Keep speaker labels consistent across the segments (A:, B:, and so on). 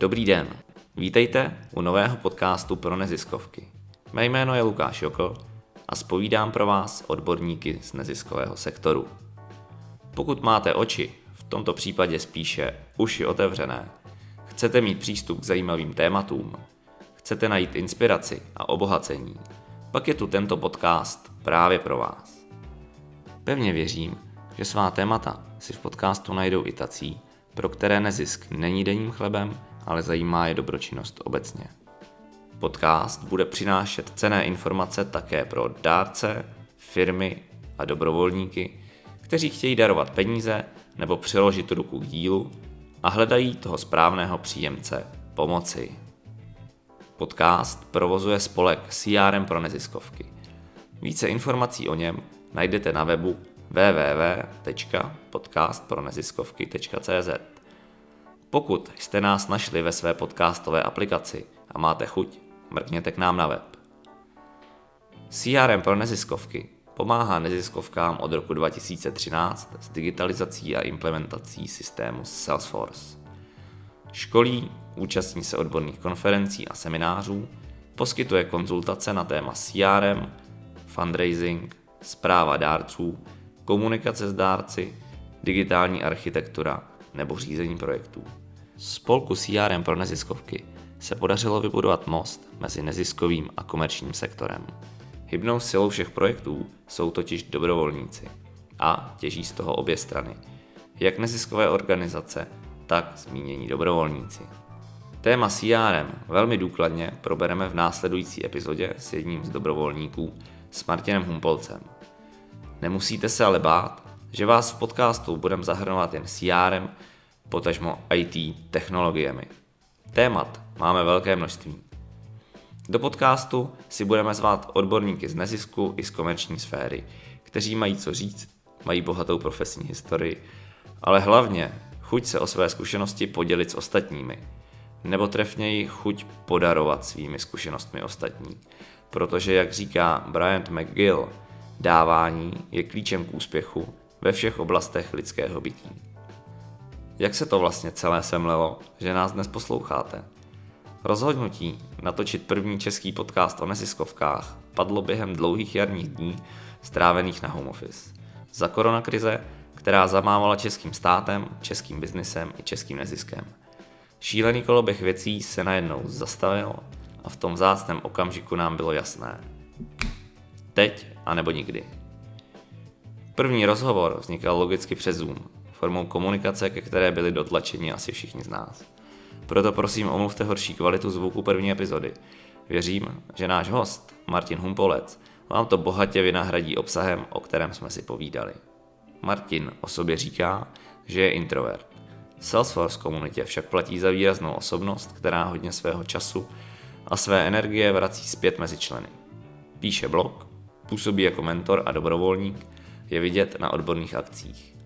A: Dobrý den, vítejte u nového podcastu pro neziskovky. Mé jméno je Lukáš Jokl a spovídám pro vás odborníky z neziskového sektoru. Pokud máte oči, v tomto případě spíše uši otevřené, chcete mít přístup k zajímavým tématům, chcete najít inspiraci a obohacení, pak je tu tento podcast právě pro vás. Pevně věřím, že svá témata si v podcastu najdou i tací, pro které nezisk není denním chlebem, ale zajímá je dobročinnost obecně. Podcast bude přinášet cené informace také pro dárce, firmy a dobrovolníky, kteří chtějí darovat peníze nebo přiložit ruku k dílu a hledají toho správného příjemce pomoci. Podcast provozuje spolek CRM pro neziskovky. Více informací o něm najdete na webu www.podcastproneziskovky.cz Pokud jste nás našli ve své podcastové aplikaci a máte chuť, mrkněte k nám na web. CRM pro neziskovky pomáhá neziskovkám od roku 2013 s digitalizací a implementací systému Salesforce. Školí, účastní se odborných konferencí a seminářů, poskytuje konzultace na téma CRM, fundraising, zpráva dárců, komunikace s dárci, digitální architektura nebo řízení projektů. Spolku CRM pro neziskovky se podařilo vybudovat most mezi neziskovým a komerčním sektorem. Hybnou silou všech projektů jsou totiž dobrovolníci a těží z toho obě strany, jak neziskové organizace, tak zmínění dobrovolníci. Téma CRM velmi důkladně probereme v následující epizodě s jedním z dobrovolníků, s Martinem Humpolcem. Nemusíte se ale bát, že vás v podcastu budeme zahrnovat jen CRM, potažmo IT technologiemi. Témat máme velké množství. Do podcastu si budeme zvát odborníky z nezisku i z komerční sféry, kteří mají co říct, mají bohatou profesní historii, ale hlavně chuť se o své zkušenosti podělit s ostatními, nebo trefněji chuť podarovat svými zkušenostmi ostatní. Protože, jak říká Brian McGill, dávání je klíčem k úspěchu ve všech oblastech lidského bytí. Jak se to vlastně celé semlelo, že nás dnes posloucháte? Rozhodnutí natočit první český podcast o neziskovkách padlo během dlouhých jarních dní strávených na home office. Za koronakrize, která zamávala českým státem, českým biznisem i českým neziskem. Šílený koloběh věcí se najednou zastavil a v tom zácném okamžiku nám bylo jasné. Teď a nebo nikdy. První rozhovor vznikal logicky přes Zoom, formou komunikace, ke které byli dotlačeni asi všichni z nás. Proto prosím omluvte horší kvalitu zvuku první epizody. Věřím, že náš host, Martin Humpolec, vám to bohatě vynahradí obsahem, o kterém jsme si povídali. Martin o sobě říká, že je introvert. Salesforce komunitě však platí za výraznou osobnost, která hodně svého času a své energie vrací zpět mezi členy. Píše blog, působí jako mentor a dobrovolník, je vidět na odborných akcích.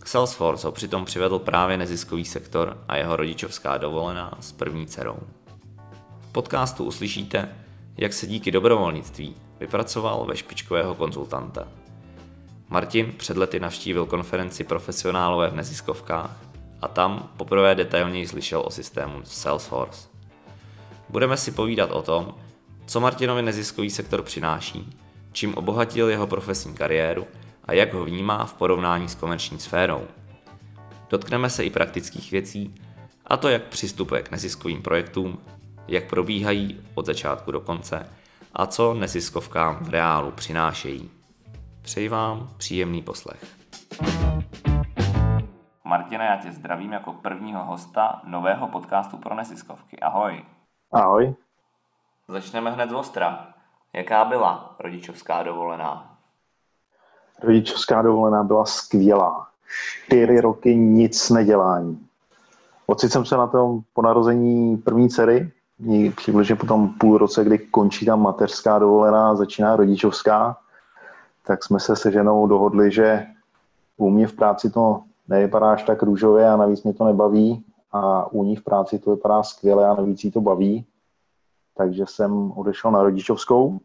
A: K Salesforce ho přitom přivedl právě neziskový sektor a jeho rodičovská dovolená s první dcerou. V podcastu uslyšíte, jak se díky dobrovolnictví vypracoval ve špičkového konzultanta. Martin před lety navštívil konferenci profesionálové v neziskovkách a tam poprvé detailněji slyšel o systému Salesforce. Budeme si povídat o tom, co Martinovi neziskový sektor přináší, čím obohatil jeho profesní kariéru a jak ho vnímá v porovnání s komerční sférou. Dotkneme se i praktických věcí, a to jak přistupuje k neziskovým projektům, jak probíhají od začátku do konce a co neziskovkám v reálu přinášejí. Přeji vám příjemný poslech. Martina, já tě zdravím jako prvního hosta nového podcastu pro neziskovky. Ahoj.
B: Ahoj.
A: Začneme hned z ostra. Jaká byla rodičovská dovolená?
B: Rodičovská dovolená byla skvělá. Čtyři roky nic nedělání. Ocit jsem se na tom po narození první dcery, přibližně po tom půl roce, kdy končí tam mateřská dovolená, začíná rodičovská, tak jsme se se ženou dohodli, že u mě v práci to nevypadá až tak růžově a navíc mě to nebaví a u ní v práci to vypadá skvěle a navíc jí to baví. Takže jsem odešel na rodičovskou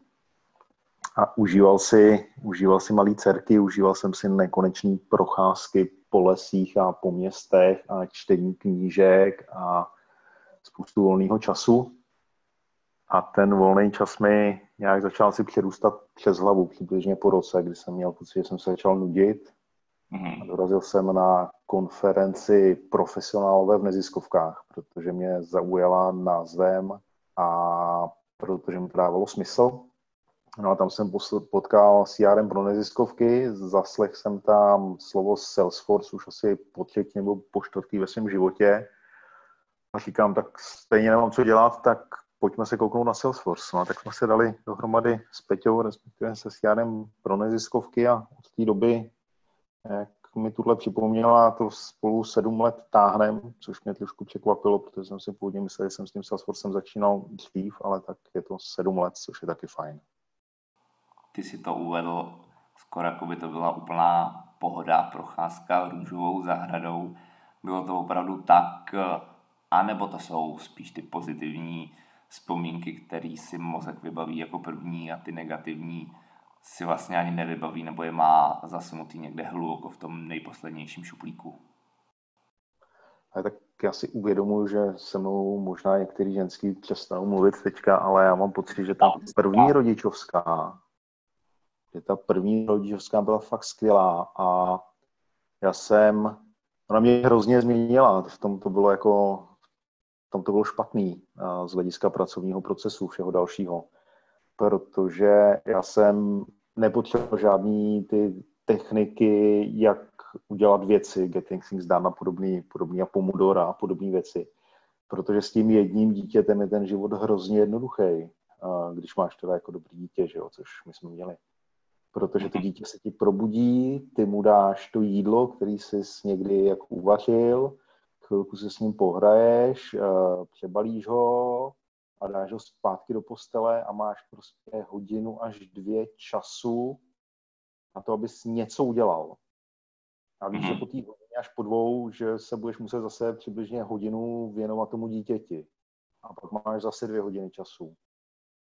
B: a užíval si, užíval si malý dcerky, užíval jsem si nekonečné procházky po lesích a po městech a čtení knížek a spoustu volného času a ten volný čas mi nějak začal si přerůstat přes hlavu přibližně po roce, kdy jsem měl pocit, že jsem se začal nudit. Mm-hmm. A dorazil jsem na konferenci profesionálové v neziskovkách, protože mě zaujala názvem a protože mi to dávalo smysl. No a tam jsem potkal CRM pro neziskovky, zaslech jsem tam slovo Salesforce už asi po třetí nebo po čtvrtý ve svém životě. A říkám, tak stejně nemám co dělat, tak pojďme se kouknout na Salesforce. No, tak jsme se dali dohromady s Peťou, respektive se CRM pro neziskovky a od té doby, jak mi tuhle připomněla, to spolu sedm let táhnem, což mě trošku překvapilo, protože jsem si původně myslel, že jsem s tím Salesforcem začínal dřív, ale tak je to sedm let, což je taky fajn
A: ty si to uvedl, skoro jako by to byla úplná pohoda, procházka růžovou zahradou. Bylo to opravdu tak, anebo to jsou spíš ty pozitivní vzpomínky, které si mozek vybaví jako první a ty negativní si vlastně ani nevybaví nebo je má zasunutý někde hluboko v tom nejposlednějším šuplíku.
B: A tak já si uvědomuji, že se mnou možná některý ženský přestanou mluvit teďka, ale já mám pocit, že ta první rodičovská že ta první rodičovská byla fakt skvělá a já jsem, ona mě hrozně změnila, v tom to bylo jako, v tom to bylo špatný z hlediska pracovního procesu, všeho dalšího, protože já jsem nepotřeboval žádný ty techniky, jak udělat věci, getting things done a podobný, podobný a pomodora a podobné věci. Protože s tím jedním dítětem je ten život hrozně jednoduchý, když máš teda jako dobrý dítě, že jo, což my jsme měli protože to dítě se ti probudí, ty mu dáš to jídlo, který jsi někdy jako uvařil, chvilku se s ním pohraješ, eh, přebalíš ho a dáš ho zpátky do postele a máš prostě hodinu až dvě času na to, abys něco udělal. A víš, že mhm. po té hodině až po dvou, že se budeš muset zase přibližně hodinu věnovat tomu dítěti. A pak máš zase dvě hodiny času.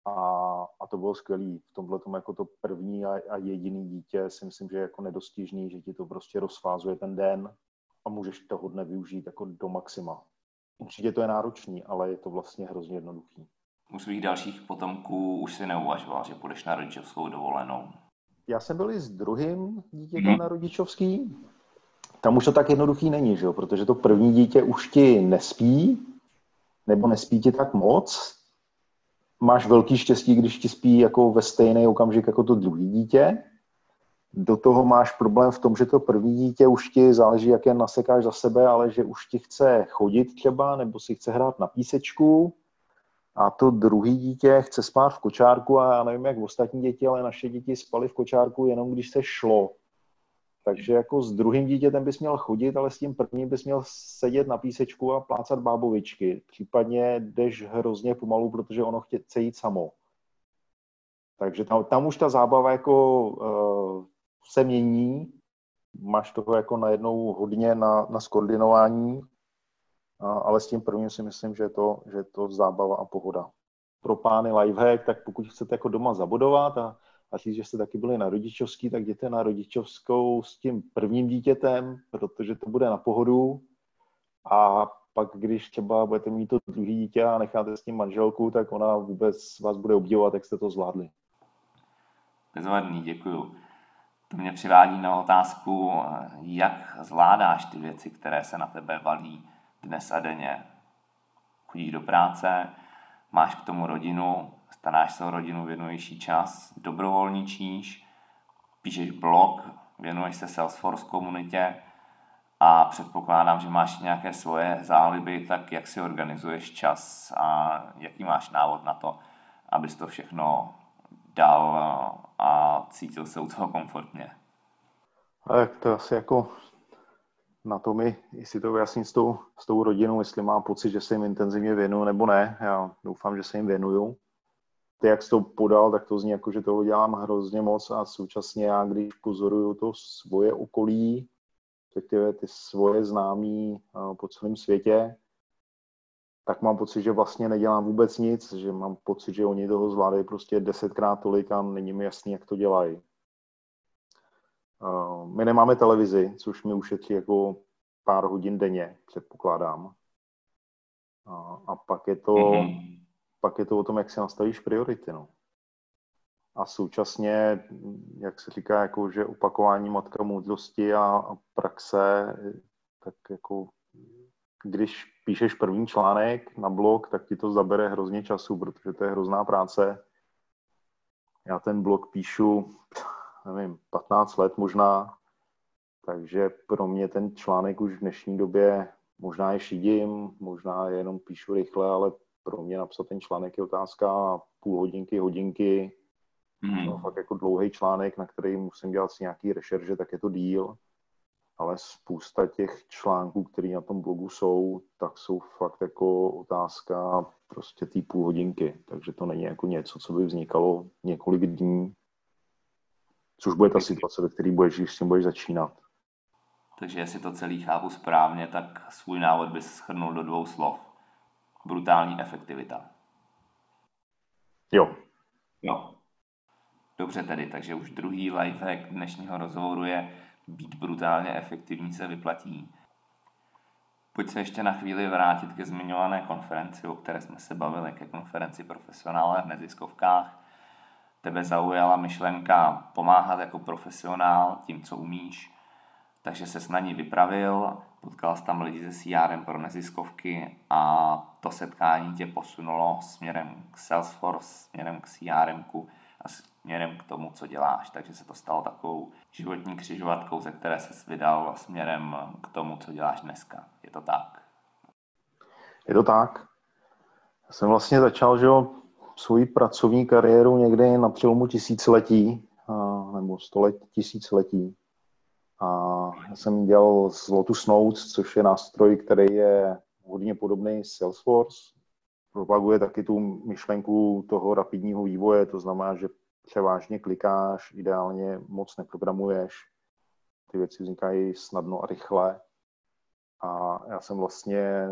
B: A, a to bylo skvělé. V tomhle tomu jako to první a, a jediný dítě si myslím, že je jako nedostižný, že ti to prostě rozfázuje ten den a můžeš toho dne využít jako do maxima. Určitě to je náročný, ale je to vlastně hrozně jednoduchý.
A: U svých dalších potomků už si neuvažoval, že půjdeš na rodičovskou dovolenou.
B: Já jsem byl i s druhým dítětem hmm. na rodičovský. Tam už to tak jednoduchý není, že jo? protože to první dítě už ti nespí, nebo nespí ti tak moc, máš velký štěstí, když ti spí jako ve stejný okamžik jako to druhé dítě. Do toho máš problém v tom, že to první dítě už ti záleží, jak je nasekáš za sebe, ale že už ti chce chodit třeba, nebo si chce hrát na písečku. A to druhý dítě chce spát v kočárku a já nevím, jak ostatní děti, ale naše děti spaly v kočárku jenom když se šlo. Takže jako s druhým dítětem bys měl chodit, ale s tím prvním bys měl sedět na písečku a plácat bábovičky. Případně jdeš hrozně pomalu, protože ono chce jít samo. Takže tam, tam už ta zábava jako uh, se mění. Máš toho jako najednou hodně na, na skoordinování, a, ale s tím prvním si myslím, že je to, že je to zábava a pohoda. Pro pány lifehack, tak pokud chcete jako doma zabudovat a a říct, že jste taky byli na rodičovský, tak jděte na rodičovskou s tím prvním dítětem, protože to bude na pohodu a pak, když třeba budete mít to druhý dítě a necháte s tím manželku, tak ona vůbec vás bude obdivovat, jak jste to zvládli.
A: Bezvadný, děkuju. To mě přivádí na otázku, jak zvládáš ty věci, které se na tebe valí dnes a denně. Chodíš do práce, máš k tomu rodinu, staráš se o rodinu, věnuješ jí čas, dobrovolničíš, píšeš blog, věnuješ se Salesforce komunitě a předpokládám, že máš nějaké svoje záliby, tak jak si organizuješ čas a jaký máš návod na to, abys to všechno dal a cítil se u toho komfortně.
B: Tak to asi jako na to mi, jestli to vyjasním s tou, s tou rodinou, jestli mám pocit, že se jim intenzivně věnuju nebo ne. Já doufám, že se jim věnuju ty, jak jsi to podal, tak to zní jako, že toho dělám hrozně moc a současně já, když pozoruju to svoje okolí, respektive ty svoje známí eh, po celém světě, tak mám pocit, že vlastně nedělám vůbec nic, že mám pocit, že oni toho zvládají prostě desetkrát tolik a není mi jasný, jak to dělají. Eh, my nemáme televizi, což mi ušetří jako pár hodin denně, předpokládám. A, a pak, je to, mm-hmm. Pak je to o tom, jak si nastavíš priority. No. A současně, jak se říká, jako, že opakování matka moudrosti a, a praxe, tak jako když píšeš první článek na blog, tak ti to zabere hrozně času, protože to je hrozná práce. Já ten blog píšu, nevím, 15 let možná, takže pro mě ten článek už v dnešní době možná je šidím, možná jenom píšu rychle, ale pro mě napsat ten článek je otázka půl hodinky, hodinky. Mm. No, fakt jako dlouhý článek, na který musím dělat si nějaký rešerže, tak je to díl. Ale spousta těch článků, které na tom blogu jsou, tak jsou fakt jako otázka prostě té půl hodinky. Takže to není jako něco, co by vznikalo několik dní, což bude ta situace, ve které budeš, když s tím budeš začínat.
A: Takže jestli to celý chápu správně, tak svůj návod bys schrnul do dvou slov. Brutální efektivita.
B: Jo.
A: Jo. Dobře tedy, takže už druhý lifehack dnešního rozhovoru je být brutálně efektivní se vyplatí. Pojď se ještě na chvíli vrátit ke zmiňované konferenci, o které jsme se bavili, ke konferenci profesionálů v neziskovkách. Tebe zaujala myšlenka pomáhat jako profesionál tím, co umíš, takže se na ní vypravil, potkal jsi tam lidi ze CRM pro neziskovky a to setkání tě posunulo směrem k Salesforce, směrem k CRM a směrem k tomu, co děláš. Takže se to stalo takovou životní křižovatkou, ze které se vydal směrem k tomu, co děláš dneska. Je to tak?
B: Je to tak. Já jsem vlastně začal, že svoji pracovní kariéru někdy na přelomu tisíciletí, nebo století, tisíciletí. A já jsem dělal z Lotus Notes, což je nástroj, který je hodně podobný Salesforce. Propaguje taky tu myšlenku toho rapidního vývoje, to znamená, že převážně klikáš, ideálně moc neprogramuješ, ty věci vznikají snadno a rychle. A já jsem vlastně,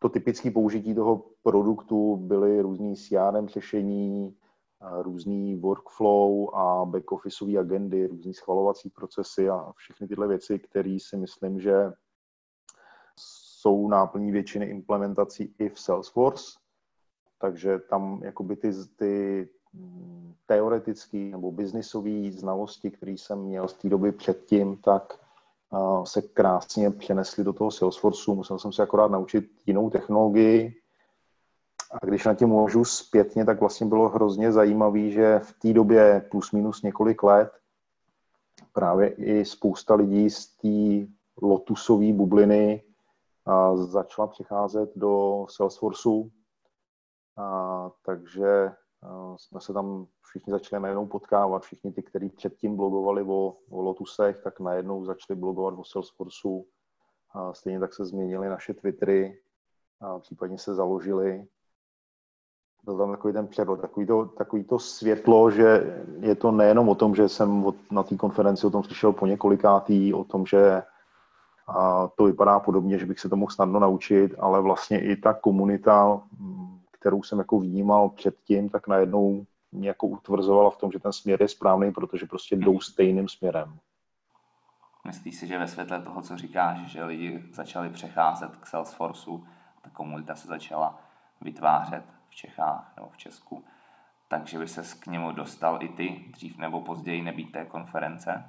B: to typické použití toho produktu byly různý CRM řešení, různý workflow a back-officeové agendy, různý schvalovací procesy a všechny tyhle věci, které si myslím, že jsou náplní většiny implementací i v Salesforce. Takže tam jakoby ty, ty teoretické nebo biznisové znalosti, které jsem měl z té doby předtím, tak se krásně přenesly do toho Salesforceu. Musel jsem se akorát naučit jinou technologii, a když na tím můžu zpětně, tak vlastně bylo hrozně zajímavé, že v té době plus minus několik let právě i spousta lidí z té lotusové bubliny a začala přicházet do Salesforceu. A, takže jsme se tam všichni začali najednou potkávat. Všichni ty, kteří předtím blogovali o, o Lotusech, tak najednou začali blogovat o Salesforceu. A stejně tak se změnily naše Twittery, a případně se založili byl tam takový ten přerod, takový to, takový to světlo, že je to nejenom o tom, že jsem od, na té konferenci o tom slyšel po několikátý, o tom, že a to vypadá podobně, že bych se to mohl snadno naučit, ale vlastně i ta komunita, kterou jsem jako vnímal předtím, tak najednou mě jako utvrzovala v tom, že ten směr je správný, protože prostě jdou stejným směrem.
A: Myslíš si, že ve světle toho, co říkáš, že lidi začali přecházet k Salesforceu, ta komunita se začala vytvářet, Čechách nebo v Česku, takže by se k němu dostal i ty dřív nebo později nebýt té konference?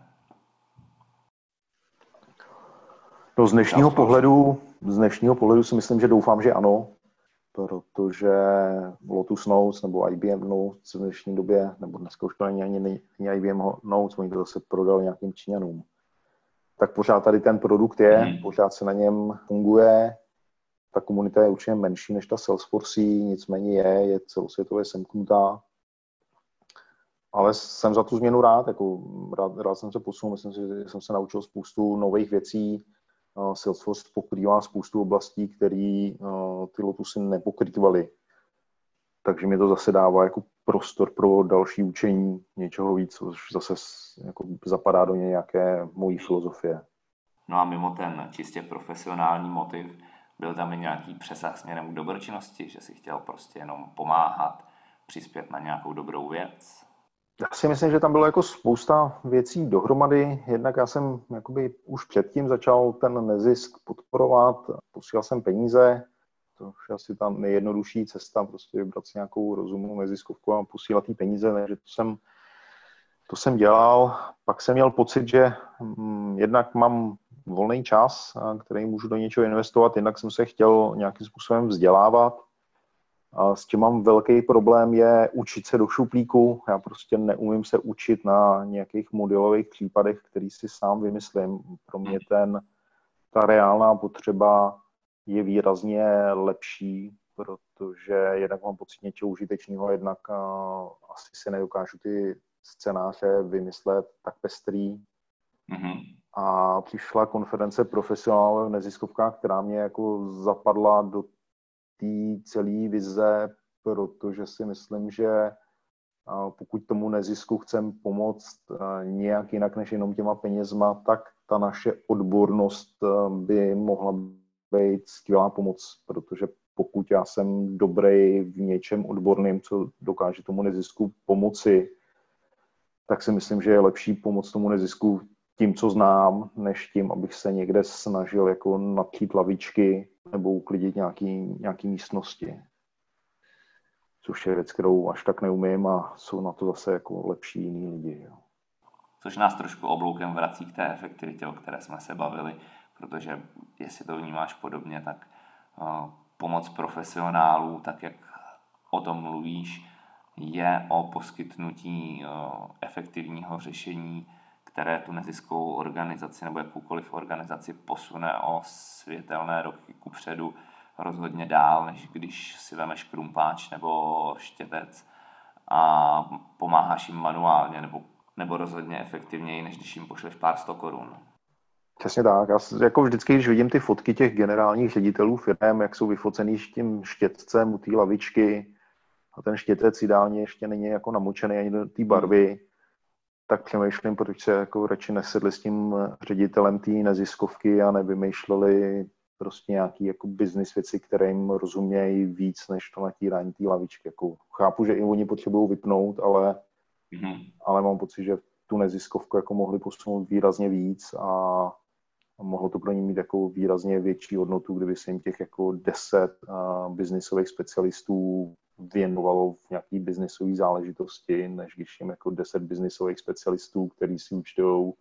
B: No z dnešního pohledu, z dnešního pohledu si myslím, že doufám, že ano, protože Lotus Notes nebo IBM Notes v dnešní době, nebo dneska už to není ani, ani IBM Notes, oni to zase prodali nějakým Číňanům. Tak pořád tady ten produkt je, hmm. pořád se na něm funguje, ta komunita je určitě menší než ta Salesforce, nicméně je, je celosvětově semknutá. Ale jsem za tu změnu rád, jako rád, rád jsem se posunul, myslím si, že jsem se naučil spoustu nových věcí. Salesforce pokrývá spoustu oblastí, které ty Lotusy nepokrývaly. Takže mi to zase dává jako prostor pro další učení něčeho víc, což zase jako zapadá do nějaké mojí filozofie.
A: No a mimo ten čistě profesionální motiv, byl tam i nějaký přesah směrem k dobročinnosti, že si chtěl prostě jenom pomáhat, přispět na nějakou dobrou věc?
B: Já si myslím, že tam bylo jako spousta věcí dohromady. Jednak já jsem jakoby už předtím začal ten nezisk podporovat, posílal jsem peníze, To je asi ta nejjednodušší cesta, prostě vybrat si nějakou rozumnou neziskovku a posílat ty peníze, takže to jsem, to jsem dělal. Pak jsem měl pocit, že hm, jednak mám volný čas, který můžu do něčeho investovat, jednak jsem se chtěl nějakým způsobem vzdělávat. A s tím mám velký problém je učit se do šuplíku. Já prostě neumím se učit na nějakých modelových případech, který si sám vymyslím. Pro mě ten, ta reálná potřeba je výrazně lepší, protože jednak mám pocit něčeho užitečného, jednak asi si nedokážu ty scénáře vymyslet tak pestrý. Mm-hmm. A přišla konference profesionálů v neziskovkách, která mě jako zapadla do té celé vize, protože si myslím, že pokud tomu nezisku chcem pomoct nějak jinak než jenom těma penězma, tak ta naše odbornost by mohla být skvělá pomoc, protože pokud já jsem dobrý v něčem odborným, co dokáže tomu nezisku pomoci, tak si myslím, že je lepší pomoc tomu nezisku tím, co znám, než tím, abych se někde snažil jako natřít lavičky nebo uklidit nějaký, nějaký místnosti. Což je věc, kterou až tak neumím a jsou na to zase jako lepší jiní lidi. Jo.
A: Což nás trošku obloukem vrací k té efektivitě, o které jsme se bavili, protože jestli to vnímáš podobně, tak uh, pomoc profesionálů, tak jak o tom mluvíš, je o poskytnutí uh, efektivního řešení které tu neziskovou organizaci nebo jakoukoliv organizaci posune o světelné roky kupředu rozhodně dál, než když si vemeš krumpáč nebo štětec a pomáháš jim manuálně nebo, nebo rozhodně efektivněji, než když jim pošleš pár sto korun.
B: Přesně tak. Já jako vždycky, když vidím ty fotky těch generálních ředitelů firm, jak jsou vyfocený s tím štětcem u té lavičky a ten štětec ideálně ještě není jako namočený ani do té barvy, tak přemýšlím, proč se jako radši nesedli s tím ředitelem té neziskovky a nevymýšleli prostě nějaký jako business věci, které jim rozumějí víc než to natírání té lavičky. Jako, chápu, že i oni potřebují vypnout, ale, mm-hmm. ale mám pocit, že tu neziskovku jako mohli posunout výrazně víc a, a mohlo to pro ně mít jako výrazně větší hodnotu, kdyby se jim těch jako deset uh, biznisových specialistů věnovalo v nějaký biznisové záležitosti, než když jim jako 10 biznisových specialistů, který si účtují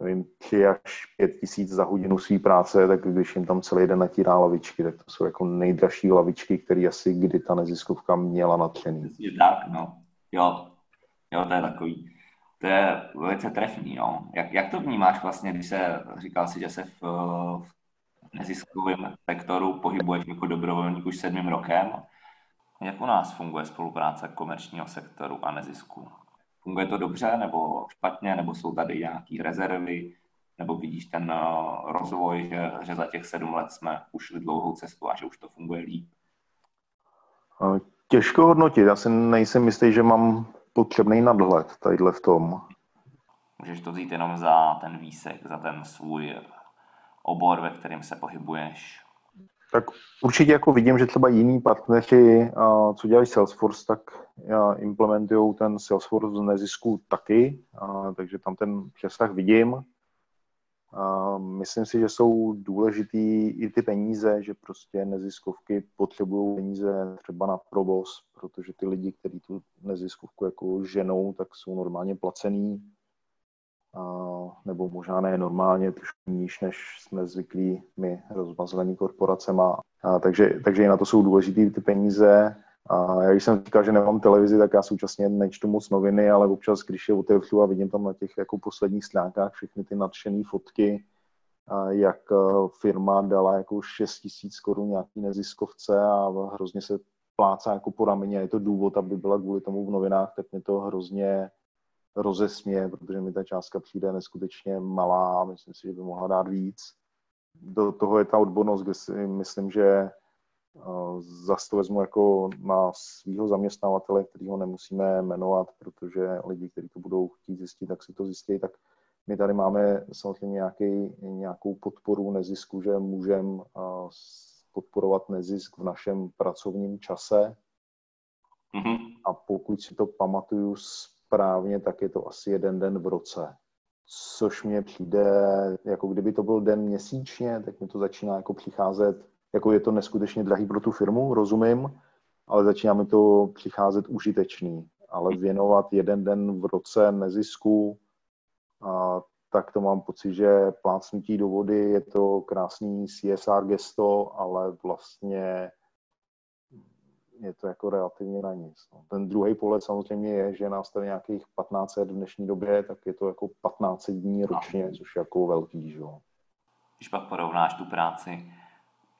B: nevím, 3 až 5 tisíc za hodinu své práce, tak když jim tam celý den natírá lavičky, tak to jsou jako nejdražší lavičky, které asi kdy ta neziskovka měla natřený.
A: Je tak, no. Jo, jo, to je takový, to je velice trefný, jo. Jak, jak to vnímáš vlastně, když se, říkal si, že se v, v neziskovém sektoru pohybuješ jako dobrovolník už sedmým rokem, jak u nás funguje spolupráce komerčního sektoru a nezisku? Funguje to dobře nebo špatně, nebo jsou tady nějaké rezervy, nebo vidíš ten eh, rozvoj, že, že za těch sedm let jsme ušli dlouhou cestu a že už to funguje líp?
B: Eh, těžko hodnotit. Já si nejsem jistý, že mám potřebný nadhled tadyhle v tom.
A: Můžeš to vzít jenom za ten výsek, za ten svůj obor, ve kterém se pohybuješ.
B: Tak určitě jako vidím, že třeba jiní partneři, co dělají Salesforce, tak implementují ten Salesforce z nezisku taky, takže tam ten přesah vidím. Myslím si, že jsou důležitý i ty peníze, že prostě neziskovky potřebují peníze třeba na provoz, protože ty lidi, kteří tu neziskovku jako ženou, tak jsou normálně placený nebo možná ne normálně, trošku níž, než jsme zvyklí my rozmazlení korporacema. A takže, takže i na to jsou důležité ty peníze. A já když jsem říkal, že nemám televizi, tak já současně nečtu moc noviny, ale občas, když je otevřu a vidím tam na těch jako posledních stránkách všechny ty nadšené fotky, jak e, firma dala jako 6 tisíc korun nějaký neziskovce a hrozně se plácá jako po rameně. Je to důvod, aby byla kvůli tomu v novinách, tak mě to hrozně rozesměje, protože mi ta částka přijde neskutečně malá a myslím si, že by mohla dát víc. Do toho je ta odbornost, kde si myslím, že eh, zase to vezmu jako na svého zaměstnavatele, kterýho nemusíme jmenovat, protože lidi, kteří to budou chtít zjistit, tak si to zjistí, tak my tady máme samozřejmě nějaký, nějakou podporu nezisku, že můžeme eh, podporovat nezisk v našem pracovním čase. Mm-hmm. A pokud si to pamatuju správně, tak je to asi jeden den v roce. Což mně přijde, jako kdyby to byl den měsíčně, tak mi to začíná jako přicházet jako je to neskutečně drahý pro tu firmu, rozumím, ale začíná mi to přicházet užitečný. Ale věnovat jeden den v roce nezisku, a tak to mám pocit, že plácnutí do vody je to krásný CSR gesto, ale vlastně je to jako relativně na nic. No. Ten druhý pohled samozřejmě je, že nás tady nějakých 15 v dnešní době, tak je to jako 15 dní ročně, no. což je jako velký, že jo.
A: Když pak porovnáš tu práci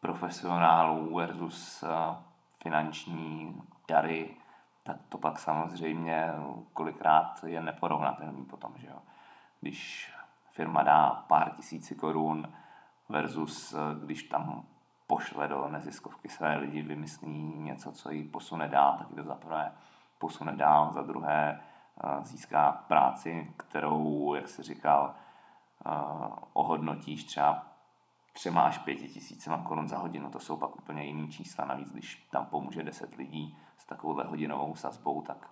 A: profesionálů versus uh, finanční dary, tak to pak samozřejmě kolikrát je neporovnatelný potom, že jo. Když firma dá pár tisíci korun versus uh, když tam pošle do neziskovky své lidi, vymyslí něco, co ji posune dál, tak to za prvé posune dál, za druhé uh, získá práci, kterou, jak jsi říkal, ohodnotíš třeba třema až pěti tisícema korun za hodinu. To jsou pak úplně jiný čísla. Navíc, když tam pomůže deset lidí s takovouhle hodinovou sazbou, tak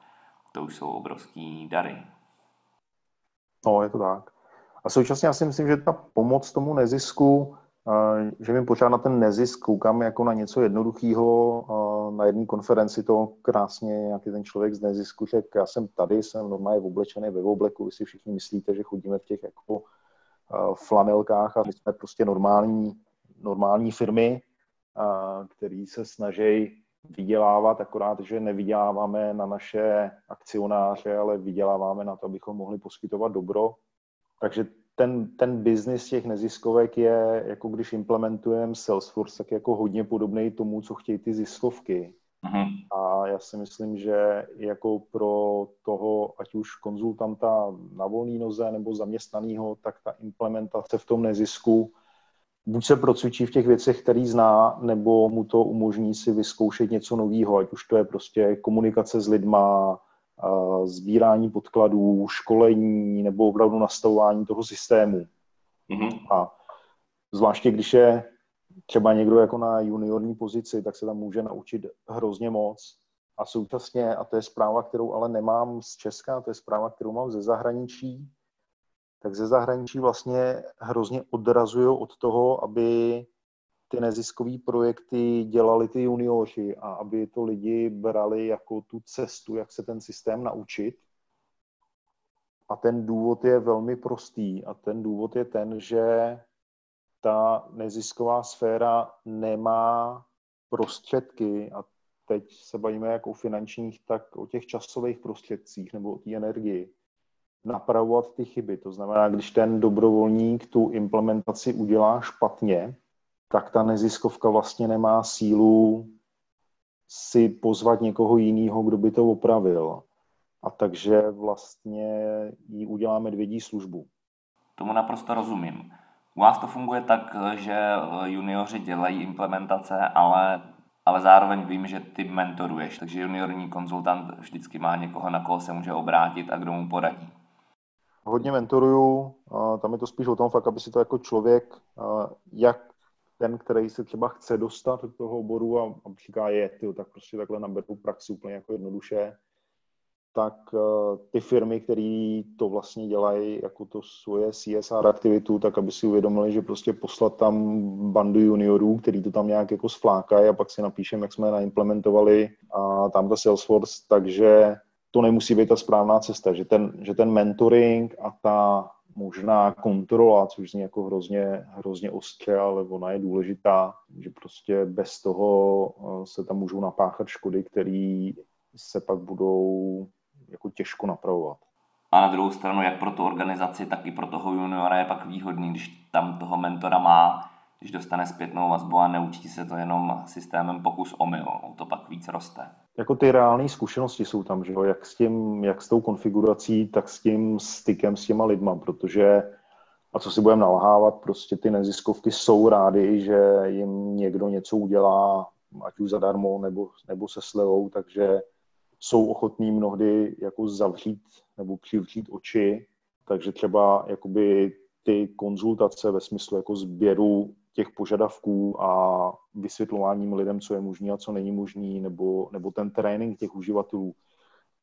A: to už jsou obrovský dary.
B: No, je to tak. A současně já si myslím, že ta pomoc tomu nezisku, že mi pořád na ten nezisk koukám jako na něco jednoduchého. Na jedné konferenci to krásně nějaký ten člověk z nezisku řekl, já jsem tady, jsem normálně oblečený ve obleku, vy si všichni myslíte, že chodíme v těch jako flanelkách a my jsme prostě normální, normální firmy, který se snaží vydělávat, akorát, že nevyděláváme na naše akcionáře, ale vyděláváme na to, abychom mohli poskytovat dobro. Takže ten, ten biznis těch neziskovek je, jako když implementujeme Salesforce, tak jako hodně podobný tomu, co chtějí ty ziskovky. Uh-huh. A já si myslím, že jako pro toho, ať už konzultanta na volný noze nebo zaměstnaného, tak ta implementace v tom nezisku buď se procvičí v těch věcech, který zná, nebo mu to umožní si vyzkoušet něco nového, ať už to je prostě komunikace s lidma, sbírání podkladů, školení nebo opravdu nastavování toho systému. Mm-hmm. A zvláště když je třeba někdo jako na juniorní pozici, tak se tam může naučit hrozně moc. A současně, a to je zpráva, kterou ale nemám z Česka, to je zpráva, kterou mám ze zahraničí, tak ze zahraničí vlastně hrozně odrazují od toho, aby ty neziskové projekty dělali ty junioři a aby to lidi brali jako tu cestu, jak se ten systém naučit. A ten důvod je velmi prostý a ten důvod je ten, že ta nezisková sféra nemá prostředky a teď se bavíme jak o finančních, tak o těch časových prostředcích nebo o té energii, napravovat ty chyby. To znamená, když ten dobrovolník tu implementaci udělá špatně, tak ta neziskovka vlastně nemá sílu si pozvat někoho jiného, kdo by to opravil. A takže vlastně jí uděláme medvědí službu.
A: Tomu naprosto rozumím. U vás to funguje tak, že junioři dělají implementace, ale, ale zároveň vím, že ty mentoruješ, takže juniorní konzultant vždycky má někoho, na koho se může obrátit a kdo mu poradí.
B: Hodně mentoruju, tam je to spíš o tom fakt, aby si to jako člověk, jak ten, který se třeba chce dostat do toho oboru a, a říká je, tyjo, tak prostě takhle naberu praxi úplně jako jednoduše, tak uh, ty firmy, které to vlastně dělají jako to svoje CSR aktivitu, tak aby si uvědomili, že prostě poslat tam bandu juniorů, který to tam nějak jako sflákají a pak si napíšeme, jak jsme naimplementovali a tam ta Salesforce, takže to nemusí být ta správná cesta, že ten, že ten mentoring a ta možná kontrola, což zní jako hrozně, hrozně ostře, ale ona je důležitá, že prostě bez toho eh, se tam můžou napáchat škody, které se pak budou jako těžko napravovat.
A: A na druhou stranu, jak pro tu organizaci, tak i pro toho juniora je pak výhodný, když tam toho mentora má, když dostane zpětnou vazbu a neučí se to jenom systémem pokus omyl, to pak víc roste.
B: Jako ty reálné zkušenosti jsou tam, že jo? Jak, s tím, jak s tou konfigurací, tak s tím stykem s těma lidma, protože a co si budeme nalhávat, prostě ty neziskovky jsou rády, že jim někdo něco udělá, ať už zadarmo nebo, nebo se slevou, takže jsou ochotní mnohdy jako zavřít nebo přivřít oči, takže třeba jakoby ty konzultace ve smyslu jako sběru těch požadavků a vysvětlováním lidem, co je možné a co není možné, nebo, nebo ten trénink těch uživatelů,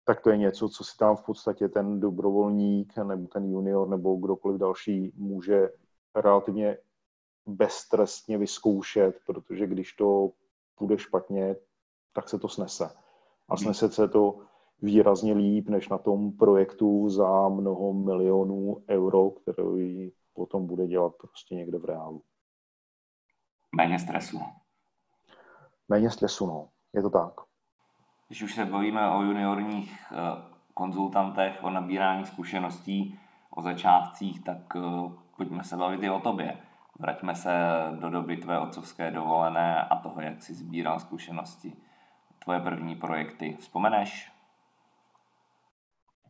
B: tak to je něco, co si tam v podstatě ten dobrovolník nebo ten junior nebo kdokoliv další může relativně beztrestně vyzkoušet, protože když to půjde špatně, tak se to snese. A snese se to výrazně líp, než na tom projektu za mnoho milionů euro, který potom bude dělat prostě někde v reálu.
A: Méně stresu.
B: Méně stresu, no. Je to tak.
A: Když už se bavíme o juniorních eh, konzultantech, o nabírání zkušeností, o začátcích, tak eh, pojďme se bavit i o tobě. Vraťme se do doby tvé otcovské dovolené a toho, jak jsi sbíral zkušenosti. Tvoje první projekty. Vzpomeneš?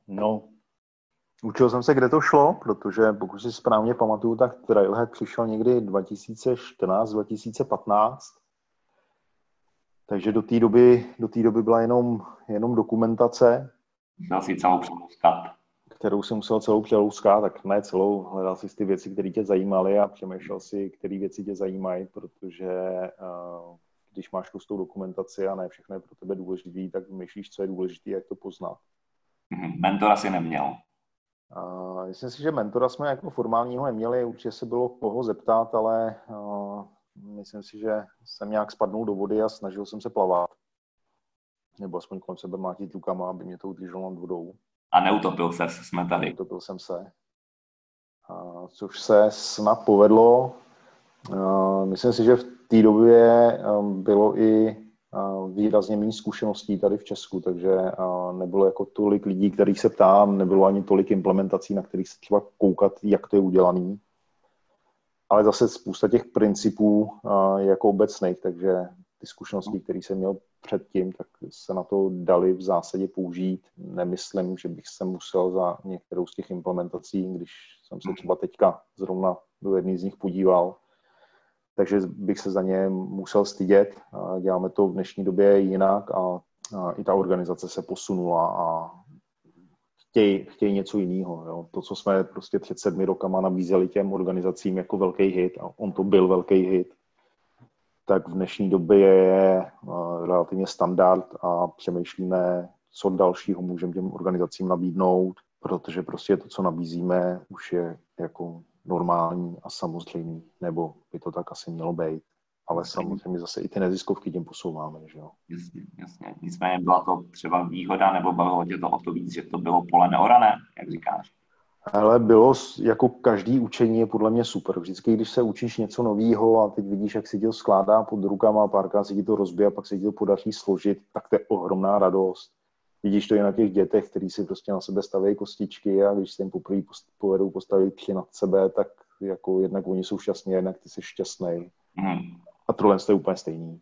B: No, učil jsem se, kde to šlo, protože pokud si správně pamatuju, tak Trailhead přišel někdy 2014-2015. Takže do té doby, do té doby byla jenom, jenom dokumentace.
A: Musel si celou přelouskat.
B: Kterou si musel celou přelouskat, tak ne celou, hledal si ty věci, které tě zajímaly a přemýšlel si, které věci tě zajímají, protože uh, když máš tou dokumentaci a ne všechno je pro tebe důležitý, tak myslíš, co je důležité, jak to poznat.
A: Mhm. Mentora si neměl.
B: Uh, myslím si, že mentora jsme jako formálního neměli, určitě se bylo koho zeptat, ale uh, myslím si, že jsem nějak spadnul do vody a snažil jsem se plavat. Nebo aspoň kolem sebe mlátit rukama, aby mě to udrželo nad vodou.
A: A neutopil se, jsme tady.
B: Neutopil jsem se. Uh, což se snad povedlo. Myslím si, že v té době um, bylo i výrazně méně zkušeností tady v Česku, takže nebylo jako tolik lidí, kterých se ptám, nebylo ani tolik implementací, na kterých se třeba koukat, jak to je udělaný. Ale zase spousta těch principů je jako obecných, takže ty zkušenosti, které jsem měl předtím, tak se na to dali v zásadě použít. Nemyslím, že bych se musel za některou z těch implementací, když jsem se třeba teďka zrovna do jedné z nich podíval, takže bych se za ně musel stydět. Děláme to v dnešní době jinak a, i ta organizace se posunula a chtějí, chtějí něco jiného. Jo. To, co jsme prostě před sedmi rokama nabízeli těm organizacím jako velký hit, a on to byl velký hit, tak v dnešní době je relativně standard a přemýšlíme, co dalšího můžeme těm organizacím nabídnout, protože prostě to, co nabízíme, už je jako normální a samozřejmý, nebo by to tak asi mělo být. Ale samozřejmě zase i ty neziskovky tím posouváme, že jo.
A: Jasně, jasně. Nicméně byla to třeba výhoda, nebo bavilo tě to o to víc, že to bylo pole neorané, jak říkáš?
B: Ale bylo, jako každý učení je podle mě super. Vždycky, když se učíš něco nového a teď vidíš, jak si to skládá pod rukama a párkrát si ti to rozbije a pak se ti to podaří složit, tak to je ohromná radost. Vidíš to i na těch dětech, kteří si prostě na sebe staví kostičky a když se jim poprvé povedou postavit tři nad sebe, tak jako jednak oni jsou šťastní, jednak ty jsi šťastný. Mm. A tohle je úplně stejný.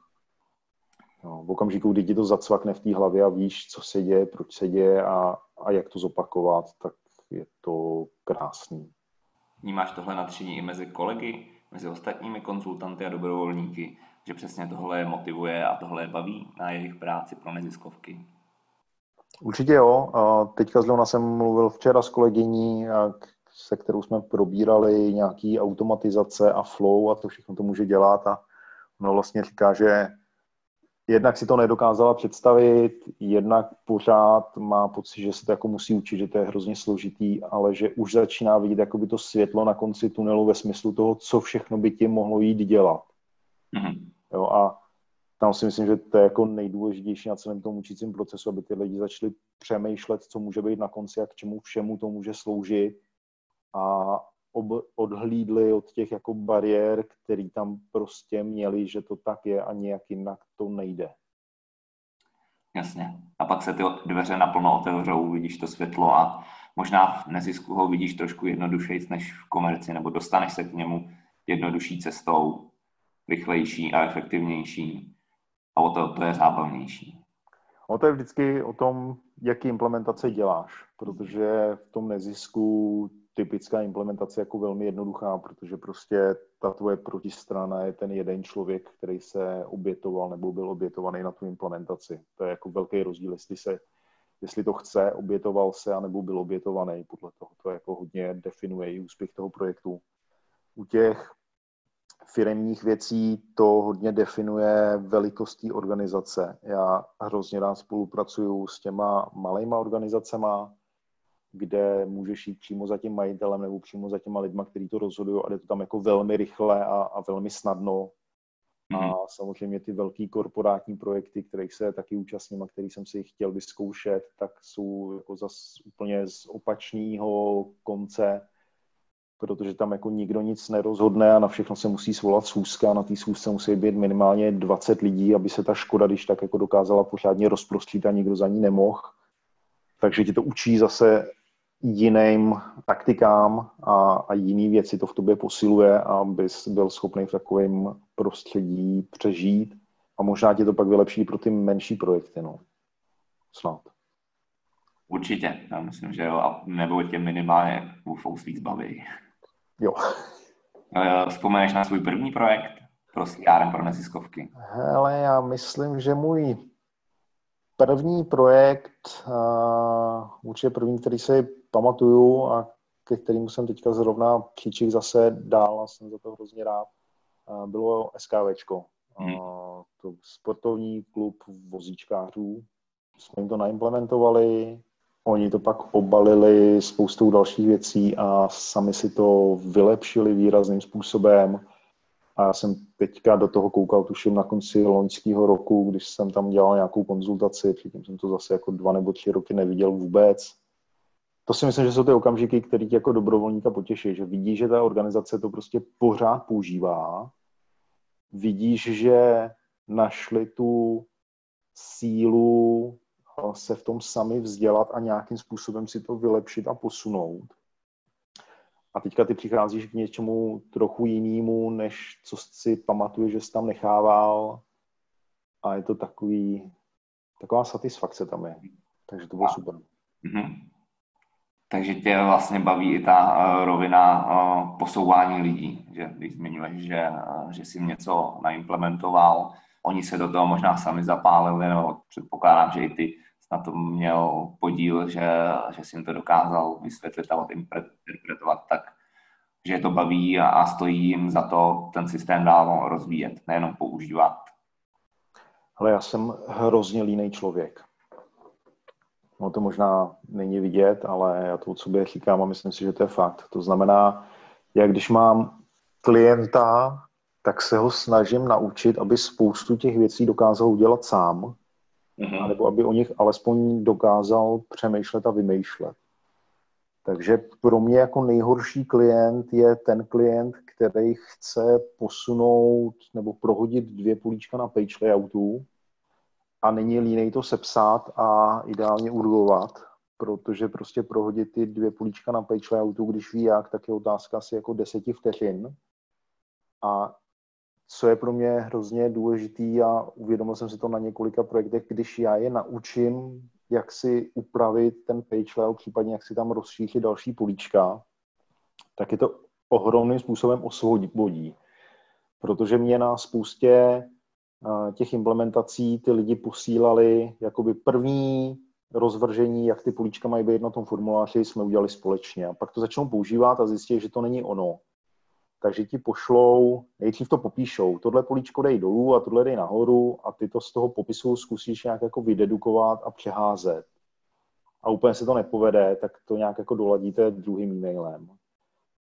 B: No, v okamžiku, kdy ti to zacvakne v té hlavě a víš, co se děje, proč se děje a, a jak to zopakovat, tak je to krásný.
A: Vnímáš tohle nadšení i mezi kolegy, mezi ostatními konzultanty a dobrovolníky, že přesně tohle je motivuje a tohle je baví na jejich práci pro neziskovky?
B: Určitě jo. Teďka zrovna jsem mluvil včera s kolegyní, se kterou jsme probírali nějaký automatizace a flow a to všechno to může dělat a ono vlastně říká, že jednak si to nedokázala představit, jednak pořád má pocit, že se to jako musí učit, že to je hrozně složitý, ale že už začíná vidět jakoby to světlo na konci tunelu ve smyslu toho, co všechno by ti mohlo jít dělat. Mm-hmm. Jo, a tam si myslím, že to je jako nejdůležitější na celém tom učícím procesu, aby ty lidi začali přemýšlet, co může být na konci a k čemu všemu to může sloužit a ob, odhlídli od těch jako bariér, který tam prostě měli, že to tak je a nějak jinak to nejde.
A: Jasně. A pak se ty dveře naplno otevřou, vidíš to světlo a možná v nezisku ho vidíš trošku jednodušeji než v komerci, nebo dostaneš se k němu jednodušší cestou, rychlejší a efektivnější a o to, to je zábavnější.
B: O to je vždycky o tom, jaký implementace děláš, protože v tom nezisku typická implementace jako velmi jednoduchá, protože prostě ta tvoje protistrana je ten jeden člověk, který se obětoval nebo byl obětovaný na tu implementaci. To je jako velký rozdíl, jestli se jestli to chce, obětoval se, anebo byl obětovaný. Podle toho to jako hodně definuje i úspěch toho projektu. U těch firemních věcí to hodně definuje velikostí organizace. Já hrozně rád spolupracuju s těma malejma organizacema, kde můžeš jít přímo za tím majitelem nebo přímo za těma lidma, kteří to rozhodují a jde to tam jako velmi rychle a, a velmi snadno. Mm. A mhm. samozřejmě ty velký korporátní projekty, kterých se taky účastním a který jsem si chtěl vyzkoušet, tak jsou jako zas úplně z opačného konce, protože tam jako nikdo nic nerozhodne a na všechno se musí svolat schůzka. Na té schůzce musí být minimálně 20 lidí, aby se ta škoda, když tak jako dokázala pořádně rozprostřít a nikdo za ní nemohl. Takže ti to učí zase jiným taktikám a, a jiný věci to v tobě posiluje, abys byl schopný v takovém prostředí přežít a možná ti to pak vylepší pro ty menší projekty, no. Snad.
A: Určitě, já myslím, že jo, a nebo tě minimálně bufou víc baví.
B: Jo.
A: Vzpomeneš na svůj první projekt pro CRM pro neziskovky?
B: Hele, já myslím, že můj první projekt, uh, určitě první, který si pamatuju a ke kterému jsem teďka zrovna příčích zase dál a jsem za to hrozně rád, uh, bylo SKVčko. Hmm. Uh, to sportovní klub vozíčkářů. Jsme jim to naimplementovali, Oni to pak obalili spoustou dalších věcí a sami si to vylepšili výrazným způsobem. A já jsem teďka do toho koukal, tuším, na konci loňského roku, když jsem tam dělal nějakou konzultaci, předtím jsem to zase jako dva nebo tři roky neviděl vůbec. To si myslím, že jsou ty okamžiky, které jako dobrovolníka potěší, že vidí, že ta organizace to prostě pořád používá, vidíš, že našli tu sílu se v tom sami vzdělat a nějakým způsobem si to vylepšit a posunout. A teďka ty přicházíš k něčemu trochu jinému, než co si pamatuješ, že jsi tam nechával. A je to takový, taková satisfakce tam je. Takže to bylo a. super. Mm-hmm.
A: Takže tě vlastně baví i ta uh, rovina uh, posouvání lidí, že když zmiňuješ, že, uh, že jsi něco naimplementoval, oni se do toho možná sami zapálili, nebo předpokládám, že i ty na tom měl podíl, že, že jim to dokázal vysvětlit a interpretovat tak, že je to baví a stojí jim za to ten systém dál rozvíjet, nejenom používat.
B: Ale já jsem hrozně línej člověk. No to možná není vidět, ale já to od sobě říkám a myslím si, že to je fakt. To znamená, jak když mám klienta, tak se ho snažím naučit, aby spoustu těch věcí dokázal udělat sám, mm-hmm. nebo aby o nich alespoň dokázal přemýšlet a vymýšlet. Takže pro mě jako nejhorší klient je ten klient, který chce posunout nebo prohodit dvě políčka na page layoutu a není línej to sepsat a ideálně urgovat, protože prostě prohodit ty dvě políčka na page layoutu, když ví jak, tak je otázka asi jako deseti vteřin. A co je pro mě hrozně důležitý a uvědomil jsem si to na několika projektech, když já je naučím, jak si upravit ten page layout, případně jak si tam rozšířit další políčka, tak je to ohromným způsobem osvobodí. Protože mě na spoustě eh, těch implementací ty lidi posílali jakoby první rozvržení, jak ty políčka mají být na tom formuláři, jsme udělali společně. A pak to začnou používat a zjistí, že to není ono takže ti pošlou, nejdřív to popíšou, tohle políčko dej dolů a tohle dej nahoru a ty to z toho popisu zkusíš nějak jako vydedukovat a přeházet. A úplně se to nepovede, tak to nějak jako doladíte druhým e-mailem.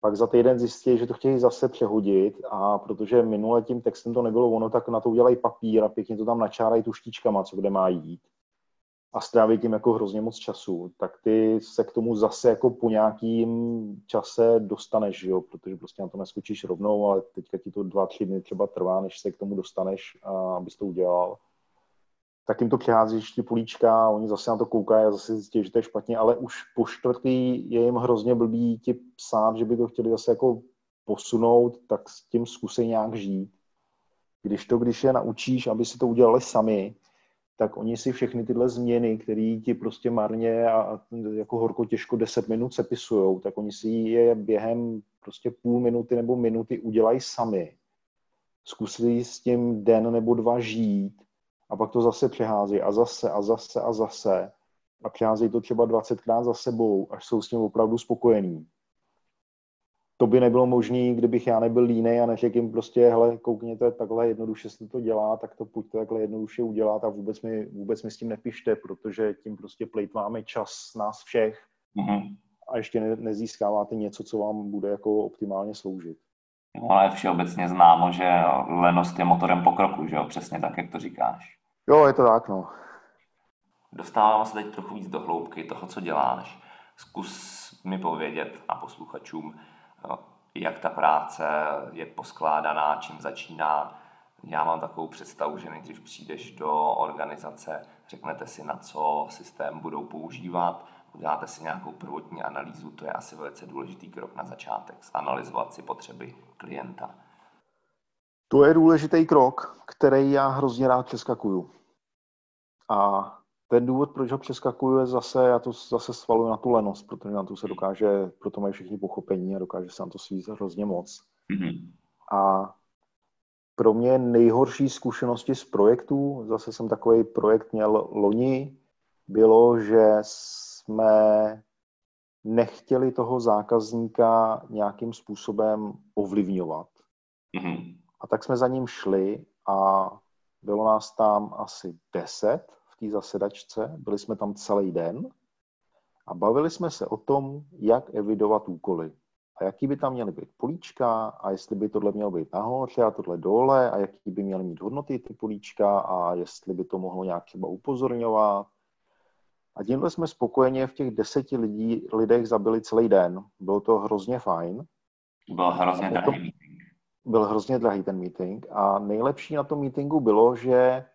B: Pak za týden zjistí, že to chtějí zase přehodit a protože minule tím textem to nebylo ono, tak na to udělají papír a pěkně to tam načárají tuštičkama, co kde má jít a strávit tím jako hrozně moc času, tak ty se k tomu zase jako po nějakým čase dostaneš, jo? protože prostě na to neskočíš rovnou, ale teďka ti to dva, tři dny třeba trvá, než se k tomu dostaneš, a abys to udělal. Tak jim to přiházíš ty políčka, oni zase na to koukají a zase zjistí, že to je špatně, ale už po čtvrtý je jim hrozně blbý ti psát, že by to chtěli zase jako posunout, tak s tím zkusej nějak žít. Když to, když je naučíš, aby si to udělali sami, tak oni si všechny tyhle změny, které ti prostě marně a jako horko těžko 10 minut sepisujou, tak oni si je během prostě půl minuty nebo minuty udělají sami. Zkusili s tím den nebo dva žít a pak to zase přehází a zase a zase a zase a přehází to třeba 20krát za sebou, až jsou s tím opravdu spokojení to by nebylo možné, kdybych já nebyl línej a neřekl jim prostě, hele, koukněte, takhle jednoduše se to dělá, tak to pojďte takhle jednoduše udělat a vůbec mi, vůbec mi s tím nepište, protože tím prostě plejtváme čas nás všech mm-hmm. a ještě ne, nezískáváte něco, co vám bude jako optimálně sloužit.
A: No, ale všeobecně známo, že lenost je motorem pokroku, že jo? Přesně tak, jak to říkáš.
B: Jo, je to tak, no.
A: Dostávám se teď trochu víc do hloubky toho, co děláš. Zkus mi povědět a posluchačům, jak ta práce je poskládaná, čím začíná. Já mám takovou představu, že nejdřív přijdeš do organizace, řeknete si, na co systém budou používat, uděláte si nějakou prvotní analýzu, to je asi velice důležitý krok na začátek, zanalizovat si potřeby klienta.
B: To je důležitý krok, který já hrozně rád přeskakuju. A ten důvod, proč ho přeskakuju, je zase, já to zase svaluju na tu lenost, protože na to se dokáže, proto mají všichni pochopení a dokáže se na to svít hrozně moc. Mm-hmm. A pro mě nejhorší zkušenosti z projektů, zase jsem takový projekt měl loni, bylo, že jsme nechtěli toho zákazníka nějakým způsobem ovlivňovat. Mm-hmm. A tak jsme za ním šli a bylo nás tam asi deset té zasedačce, byli jsme tam celý den a bavili jsme se o tom, jak evidovat úkoly. A jaký by tam měly být políčka a jestli by tohle mělo být nahoře a tohle dole a jaký by měly mít hodnoty ty políčka a jestli by to mohlo nějak třeba upozorňovat a tímhle jsme spokojeně v těch deseti lidí, lidech zabili celý den. Bylo to hrozně fajn.
A: Byl hrozně drahý meeting.
B: Byl hrozně drahý ten meeting. A nejlepší na tom meetingu bylo, že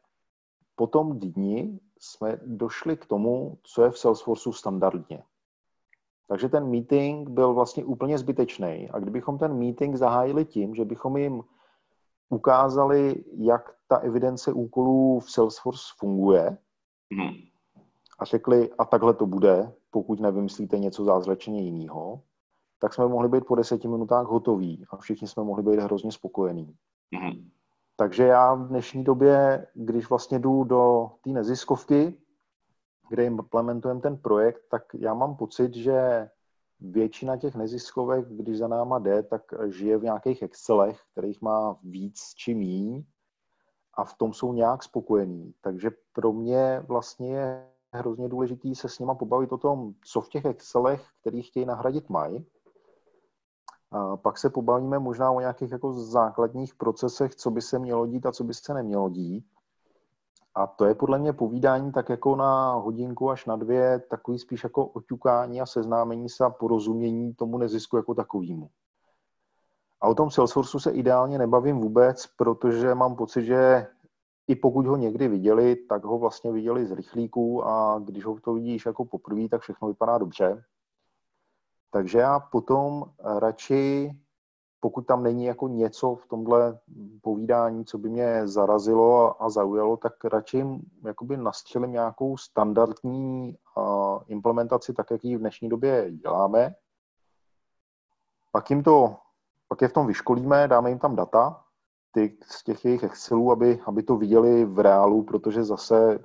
B: po tom dni jsme došli k tomu, co je v Salesforceu standardně. Takže ten meeting byl vlastně úplně zbytečný. A kdybychom ten meeting zahájili tím, že bychom jim ukázali, jak ta evidence úkolů v Salesforce funguje, hmm a řekli, a takhle to bude, pokud nevymyslíte něco zázračně jiného, tak jsme mohli být po deseti minutách hotoví a všichni jsme mohli být hrozně spokojení. Mm-hmm. Takže já v dnešní době, když vlastně jdu do té neziskovky, kde implementujeme ten projekt, tak já mám pocit, že většina těch neziskovek, když za náma jde, tak žije v nějakých Excelech, kterých má víc či míň a v tom jsou nějak spokojení. Takže pro mě vlastně je hrozně důležitý se s nima pobavit o tom, co v těch Excelech, který chtějí nahradit, mají. Pak se pobavíme možná o nějakých jako základních procesech, co by se mělo dít a co by se nemělo dít. A to je podle mě povídání tak jako na hodinku až na dvě, takový spíš jako oťukání a seznámení se a porozumění tomu nezisku jako takovýmu. A o tom Salesforceu se ideálně nebavím vůbec, protože mám pocit, že i pokud ho někdy viděli, tak ho vlastně viděli z rychlíků a když ho to vidíš jako poprvé, tak všechno vypadá dobře. Takže já potom radši, pokud tam není jako něco v tomhle povídání, co by mě zarazilo a zaujalo, tak radši jakoby nastřelím nějakou standardní implementaci, tak jak ji v dnešní době děláme. Pak jim to, pak je v tom vyškolíme, dáme jim tam data, ty z těch jejich Excelů, aby, aby to viděli v reálu, protože zase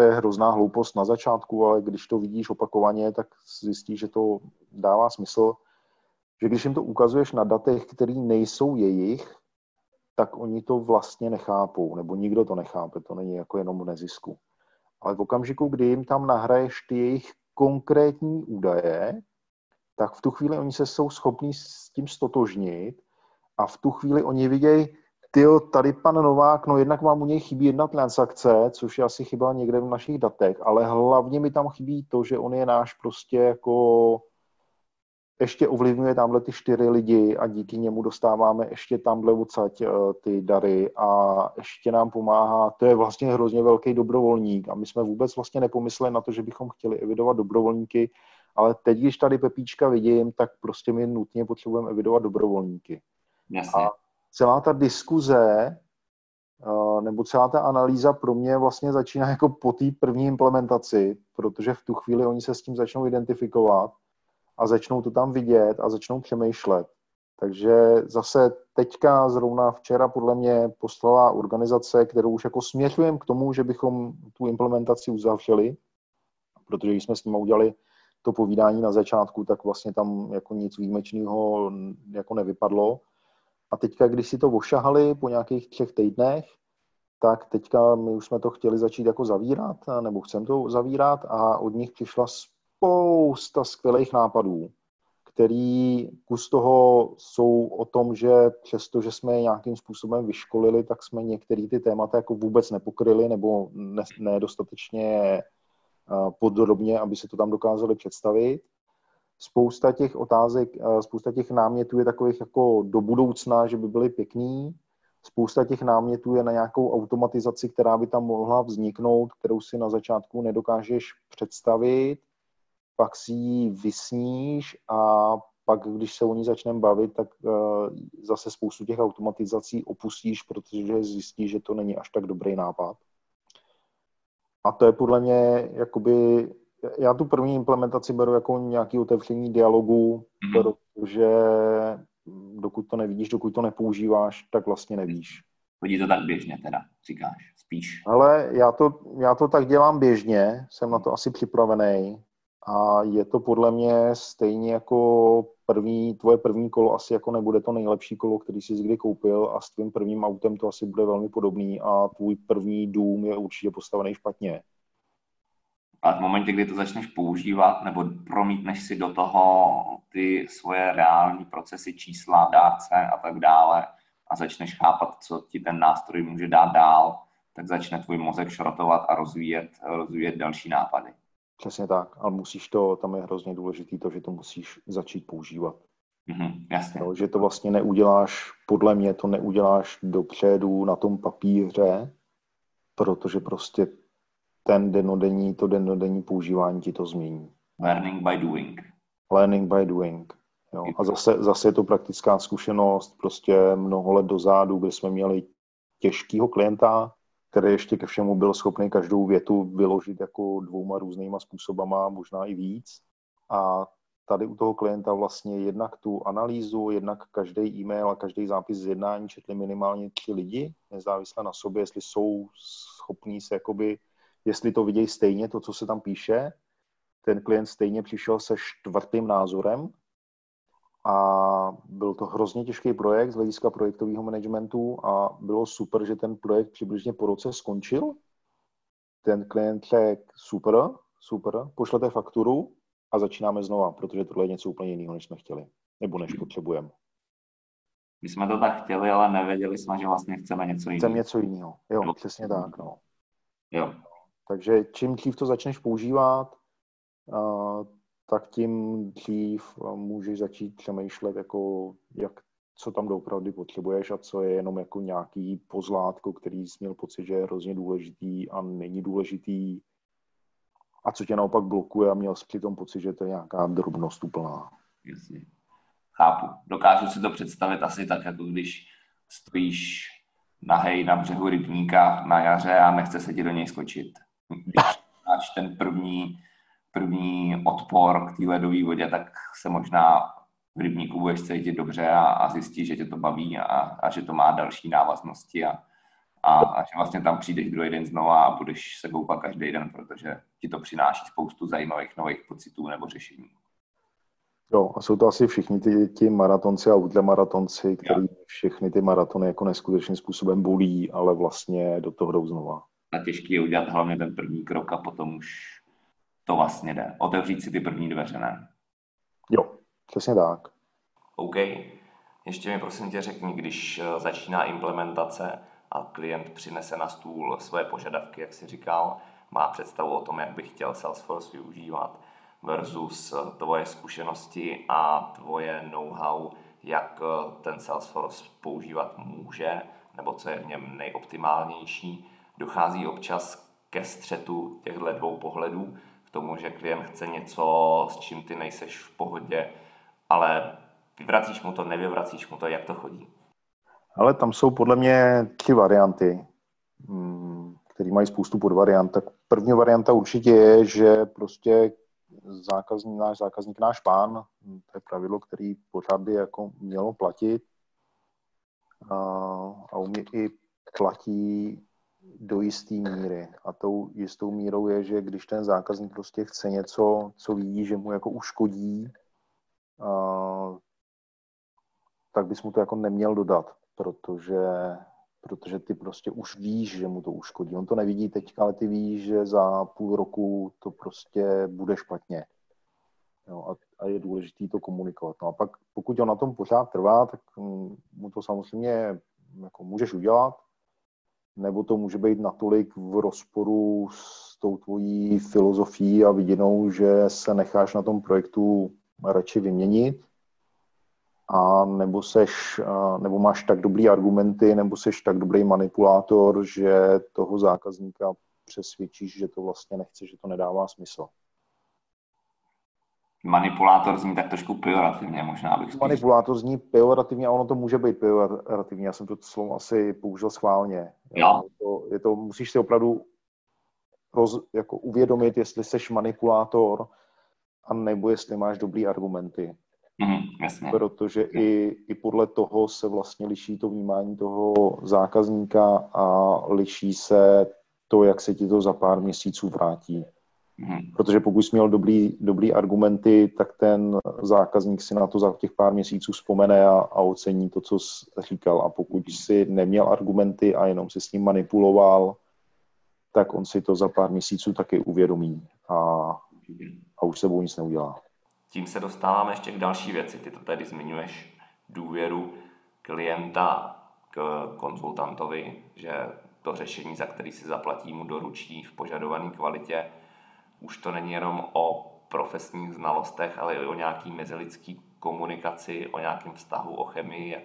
B: je hrozná hloupost na začátku, ale když to vidíš opakovaně, tak zjistíš, že to dává smysl, že když jim to ukazuješ na datech, které nejsou jejich, tak oni to vlastně nechápou, nebo nikdo to nechápe, to není jako jenom v nezisku. Ale v okamžiku, kdy jim tam nahraješ ty jejich konkrétní údaje, tak v tu chvíli oni se jsou schopní s tím stotožnit a v tu chvíli oni vidějí, Tyjo, tady pan Novák, no jednak vám u něj chybí jedna transakce, což je asi chyba někde v našich datech, ale hlavně mi tam chybí to, že on je náš prostě jako ještě ovlivňuje tamhle ty čtyři lidi a díky němu dostáváme ještě tamhle odsaď eh, ty dary a ještě nám pomáhá, to je vlastně hrozně velký dobrovolník a my jsme vůbec vlastně nepomysleli na to, že bychom chtěli evidovat dobrovolníky, ale teď, když tady Pepíčka vidím, tak prostě my nutně potřebujeme evidovat dobrovolníky.
A: Jasně. A
B: celá ta diskuze eh, nebo celá ta analýza pro mě vlastně začíná jako po té první implementaci, protože v tu chvíli oni se s tím začnou identifikovat a začnou to tam vidět a začnou přemýšlet. Takže zase teďka zrovna včera podle mě poslala organizace, kterou už jako směřujeme k tomu, že bychom tu implementaci uzavřeli, protože když jsme s nimi udělali to povídání na začátku, tak vlastně tam jako nic výjimečného jako nevypadlo. A teďka, když si to ošahali po nějakých třech týdnech, tak teďka my už jsme to chtěli začít jako zavírat, nebo chcem to zavírat a od nich přišla spousta skvělých nápadů, který kus toho jsou o tom, že přesto, že jsme je nějakým způsobem vyškolili, tak jsme některé ty témata jako vůbec nepokryli nebo nedostatečně ne podrobně, aby se to tam dokázali představit. Spousta těch otázek, spousta těch námětů je takových jako do budoucna, že by byly pěkný. Spousta těch námětů je na nějakou automatizaci, která by tam mohla vzniknout, kterou si na začátku nedokážeš představit pak si ji vysníš a pak, když se o ní začneme bavit, tak uh, zase spoustu těch automatizací opustíš, protože zjistíš, že to není až tak dobrý nápad. A to je podle mě, jakoby, já tu první implementaci beru jako nějaký otevření dialogu, mm-hmm. protože dokud to nevidíš, dokud to nepoužíváš, tak vlastně nevíš.
A: Chodí to tak běžně teda, říkáš, spíš.
B: Ale já to, já to tak dělám běžně, jsem na to asi připravený. A je to podle mě stejně jako první, tvoje první kolo asi jako nebude to nejlepší kolo, který jsi kdy koupil a s tvým prvním autem to asi bude velmi podobný a tvůj první dům je určitě postavený špatně.
A: A v momentě, kdy to začneš používat nebo promítneš si do toho ty svoje reální procesy, čísla, dárce a tak dále a začneš chápat, co ti ten nástroj může dát dál, tak začne tvůj mozek šrotovat a rozvíjet, rozvíjet další nápady.
B: Přesně tak, ale musíš to, tam je hrozně důležité to, že to musíš začít používat.
A: Mm-hmm, jasně.
B: No, že to vlastně neuděláš, podle mě to neuděláš dopředu na tom papíře, protože prostě ten denodenní, to denodenní používání ti to změní.
A: Learning by doing.
B: Learning by doing. Jo. A zase, zase je to praktická zkušenost, prostě mnoho let dozadu, kdy jsme měli těžkého klienta, který ještě ke všemu byl schopný každou větu vyložit jako dvouma různýma způsobama, možná i víc. A tady u toho klienta vlastně jednak tu analýzu, jednak každý e-mail a každý zápis z jednání četli minimálně tři lidi, nezávisle na sobě, jestli jsou schopní se jakoby, jestli to vidějí stejně, to, co se tam píše. Ten klient stejně přišel se čtvrtým názorem, a byl to hrozně těžký projekt z hlediska projektového managementu a bylo super, že ten projekt přibližně po roce skončil. Ten klient řekl, super, super, pošlete fakturu a začínáme znova, protože tohle je něco úplně jiného, než jsme chtěli, nebo než potřebujeme.
A: My jsme to tak chtěli, ale nevěděli jsme, že vlastně chceme něco jiného.
B: Chceme něco jiného, jo, no. přesně tak, no.
A: Jo.
B: Takže čím dřív to začneš používat, tak tím dřív můžeš začít přemýšlet, jako jak, co tam doopravdy potřebuješ a co je jenom jako nějaký pozlátko, který jsi měl pocit, že je hrozně důležitý a není důležitý a co tě naopak blokuje a měl jsi při tom pocit, že to je nějaká drobnost úplná.
A: Jasně. Chápu. Dokážu si to představit asi tak, jako když stojíš nahej na břehu rybníka na jaře a nechce se ti do něj skočit. Když máš ten první první odpor k té ledové vodě, tak se možná v rybníku budeš cítit dobře a, a zjistíš, že tě to baví a, a že to má další návaznosti a, a, a že vlastně tam přijdeš druhý den znova a budeš se koupat každý den, protože ti to přináší spoustu zajímavých nových pocitů nebo řešení.
B: Jo, a jsou to asi všichni ty, ti maratonci a ultramaratonci, kteří všechny ty maratony jako neskutečným způsobem bolí, ale vlastně do toho jdou znova.
A: A těžký je udělat hlavně ten první krok a potom už to vlastně jde. Otevřít si ty první dveře, ne?
B: Jo, přesně tak.
A: OK. Ještě mi prosím tě řekni, když eh, začíná implementace a klient přinese na stůl své požadavky, jak si říkal, má představu o tom, jak by chtěl Salesforce využívat versus eh, tvoje zkušenosti a tvoje know-how, jak eh, ten Salesforce používat může, nebo co je v něm nejoptimálnější. Dochází občas ke střetu těchto dvou pohledů, tomu, že klient chce něco, s čím ty nejseš v pohodě, ale vyvracíš mu to, nevyvracíš mu to, jak to chodí?
B: Ale tam jsou podle mě tři varianty, mm, které mají spoustu podvariant. Tak první varianta určitě je, že prostě zákazník, náš zákazník, náš pán, to je pravidlo, který pořád by jako mělo platit a, a u mě i platí do jisté míry. A tou jistou mírou je, že když ten zákazník prostě chce něco, co vidí, že mu jako uškodí, a, tak bys mu to jako neměl dodat, protože, protože ty prostě už víš, že mu to uškodí. On to nevidí teď, ale ty víš, že za půl roku to prostě bude špatně. Jo, a, a je důležité to komunikovat. No a pak, pokud on na tom pořád trvá, tak mm, mu to samozřejmě jako můžeš udělat, nebo to může být natolik v rozporu s tou tvojí filozofií a vidinou, že se necháš na tom projektu radši vyměnit, a nebo, seš, nebo máš tak dobrý argumenty, nebo seš tak dobrý manipulátor, že toho zákazníka přesvědčíš, že to vlastně nechce, že to nedává smysl.
A: Manipulátor zní tak trošku pejorativně, možná bych spíš...
B: Manipulátor zní pejorativně a ono to může být pejorativně. Já jsem to slovo asi použil schválně.
A: Jo.
B: Je to, je to, musíš si opravdu roz, jako uvědomit, jestli seš manipulátor, a nebo jestli máš dobrý argumenty.
A: Mm, jasně.
B: Protože i, i podle toho se vlastně liší to vnímání toho zákazníka a liší se to, jak se ti to za pár měsíců vrátí. Protože pokud jsi měl dobrý, dobrý argumenty, tak ten zákazník si na to za těch pár měsíců vzpomene a, a ocení to, co jsi říkal. A pokud jsi neměl argumenty a jenom si s ním manipuloval, tak on si to za pár měsíců taky uvědomí a, a už sebou nic neudělá.
A: Tím se dostáváme ještě k další věci. Ty to tady zmiňuješ důvěru klienta k konzultantovi, že to řešení, za který si zaplatí, mu doručí v požadované kvalitě. Už to není jenom o profesních znalostech, ale i o nějaký mezilidský komunikaci, o nějakém vztahu, o chemii, jak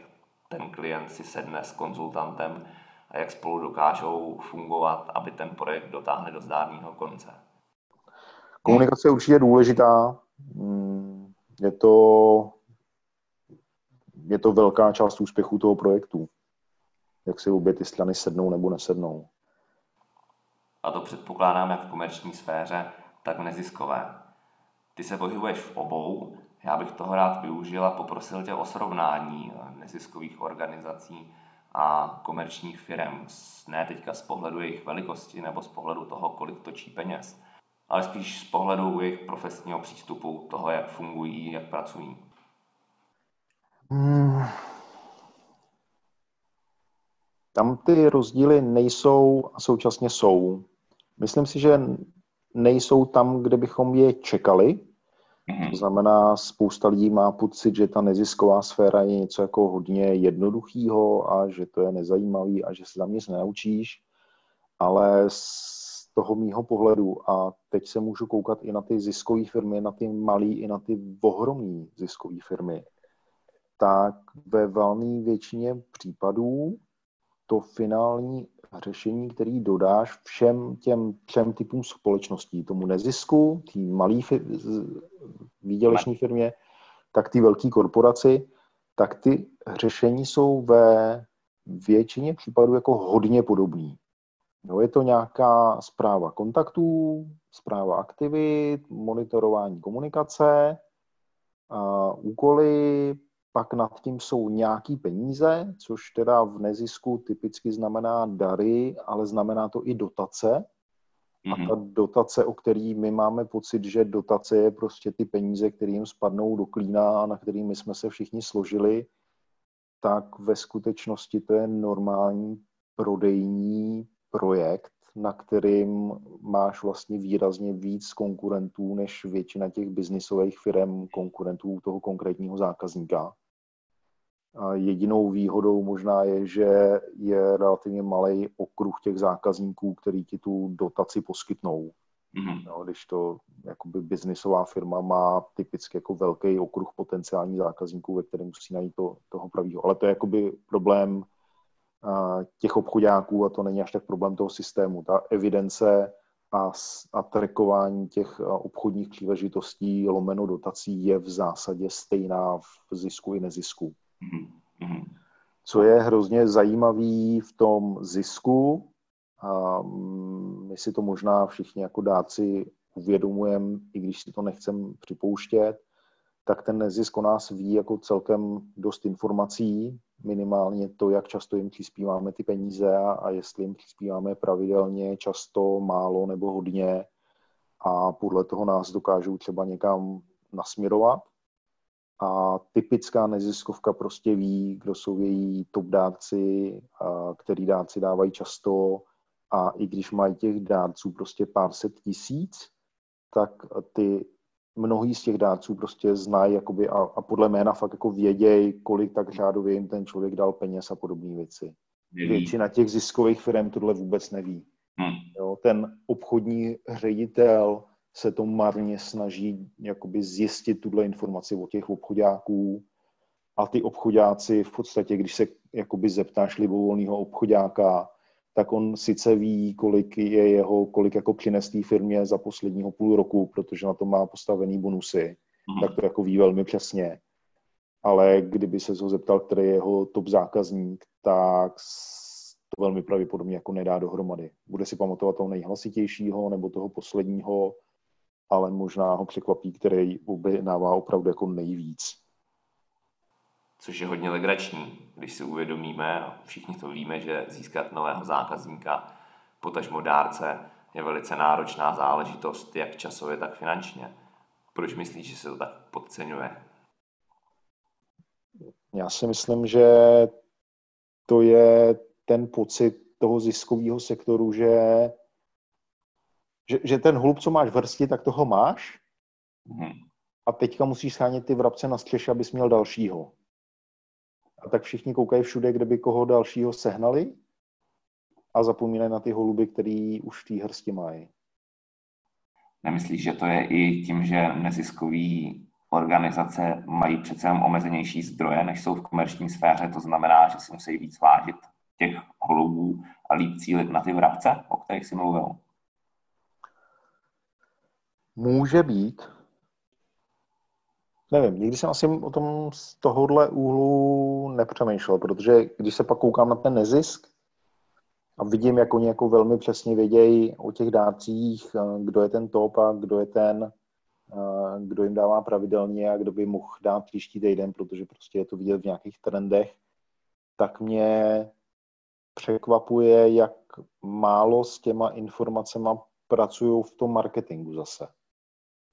A: ten klient si sedne s konzultantem a jak spolu dokážou fungovat, aby ten projekt dotáhne do zdárného konce.
B: Komunikace je určitě důležitá. Mm, je to, je to velká část úspěchu toho projektu. Jak si obě ty strany sednou nebo nesednou.
A: A to předpokládám jak v komerční sféře, tak v neziskové. Ty se pohybuješ v obou, já bych toho rád využil a poprosil tě o srovnání neziskových organizací a komerčních firm. Ne teďka z pohledu jejich velikosti nebo z pohledu toho, kolik točí peněz, ale spíš z pohledu jejich profesního přístupu, toho, jak fungují, jak pracují. Hmm.
B: Tam ty rozdíly nejsou a současně jsou. Myslím si, že nejsou tam, kde bychom je čekali. Mm-hmm. To znamená, spousta lidí má pocit, že ta nezisková sféra je něco jako hodně jednoduchýho a že to je nezajímavý a že se tam nic nenaučíš. Ale toho mýho pohledu, a teď se můžu koukat i na ty ziskové firmy, na ty malé i na ty ohromné ziskové firmy, tak ve velmi většině případů to finální řešení, který dodáš všem těm třem typům společností, tomu nezisku, té malé výdělečné firmě, tak ty velké korporaci, tak ty řešení jsou ve většině případů jako hodně podobný. Jo, je to nějaká zpráva kontaktů, zpráva aktivit, monitorování komunikace, uh, úkoly, pak nad tím jsou nějaký peníze, což teda v nezisku typicky znamená dary, ale znamená to i dotace. A ta mhm. dotace, o který my máme pocit, že dotace je prostě ty peníze, které jim spadnou do klína a na kterými jsme se všichni složili, tak ve skutečnosti to je normální prodejní projekt, na kterým máš vlastně výrazně víc konkurentů než většina těch biznisových firm konkurentů toho konkrétního zákazníka. A jedinou výhodou možná je, že je relativně malý okruh těch zákazníků, který ti tu dotaci poskytnou. Mm-hmm. No, když to jakoby biznisová firma má typicky jako velký okruh potenciálních zákazníků, ve kterém musí najít to, toho pravého. Ale to je jakoby problém těch obchodáků a to není až tak problém toho systému. Ta evidence a, a trackování těch obchodních příležitostí lomeno dotací je v zásadě stejná v zisku i nezisku. Mm-hmm. Co je hrozně zajímavý v tom zisku, a my si to možná všichni jako dáci uvědomujeme, i když si to nechcem připouštět, tak ten nezisk o nás ví jako celkem dost informací, minimálně to, jak často jim přispíváme ty peníze a, a jestli jim přispíváme pravidelně, často, málo nebo hodně a podle toho nás dokážou třeba někam nasměrovat. A typická neziskovka prostě ví, kdo jsou její top dárci, který dárci dávají často a i když mají těch dárců prostě pár set tisíc, tak ty mnohý z těch dárců prostě znají jakoby a, a podle jména fakt jako vědějí, kolik tak řádově jim ten člověk dal peněz a podobné věci. Neví. Většina těch ziskových firm tohle vůbec neví. Hmm. Jo, ten obchodní ředitel se to marně snaží jakoby zjistit tuhle informaci od těch obchodáků a ty obchodáci v podstatě, když se jakoby zeptáš libovolného obchodáka, tak on sice ví, kolik je jeho, kolik jako přines té firmě za posledního půl roku, protože na to má postavený bonusy, mm. tak to jako ví velmi přesně. Ale kdyby se ho zeptal, který je jeho top zákazník, tak to velmi pravděpodobně jako nedá dohromady. Bude si pamatovat toho nejhlasitějšího nebo toho posledního, ale možná ho překvapí, který objednává opravdu jako nejvíc
A: což je hodně legrační, když si uvědomíme, a všichni to víme, že získat nového zákazníka, potažmo dárce, je velice náročná záležitost, jak časově, tak finančně. Proč myslíš, že se to tak podceňuje?
B: Já si myslím, že to je ten pocit toho ziskového sektoru, že, že, že ten hlub, co máš v hrsti, tak toho máš. Hmm. A teďka musíš schánět ty vrabce na střeše, abys měl dalšího. A tak všichni koukají všude, kde by koho dalšího sehnali a zapomínají na ty holuby, který už v té hrsti mají.
A: Nemyslíš, že to je i tím, že neziskový organizace mají přece jen omezenější zdroje, než jsou v komerční sféře, to znamená, že si musí víc vážit těch holubů a líp cílit na ty vrabce, o kterých si mluvil?
B: Může být, Nevím, nikdy jsem asi o tom z tohohle úhlu nepřemýšlel, protože když se pak koukám na ten nezisk a vidím, jak oni jako velmi přesně vědějí o těch dárcích, eh, kdo je ten top a kdo je ten, eh, kdo jim dává pravidelně a kdo by mohl dát příští týden, protože prostě je to vidět v nějakých trendech, tak mě překvapuje, jak málo s těma informacemi pracují v tom marketingu zase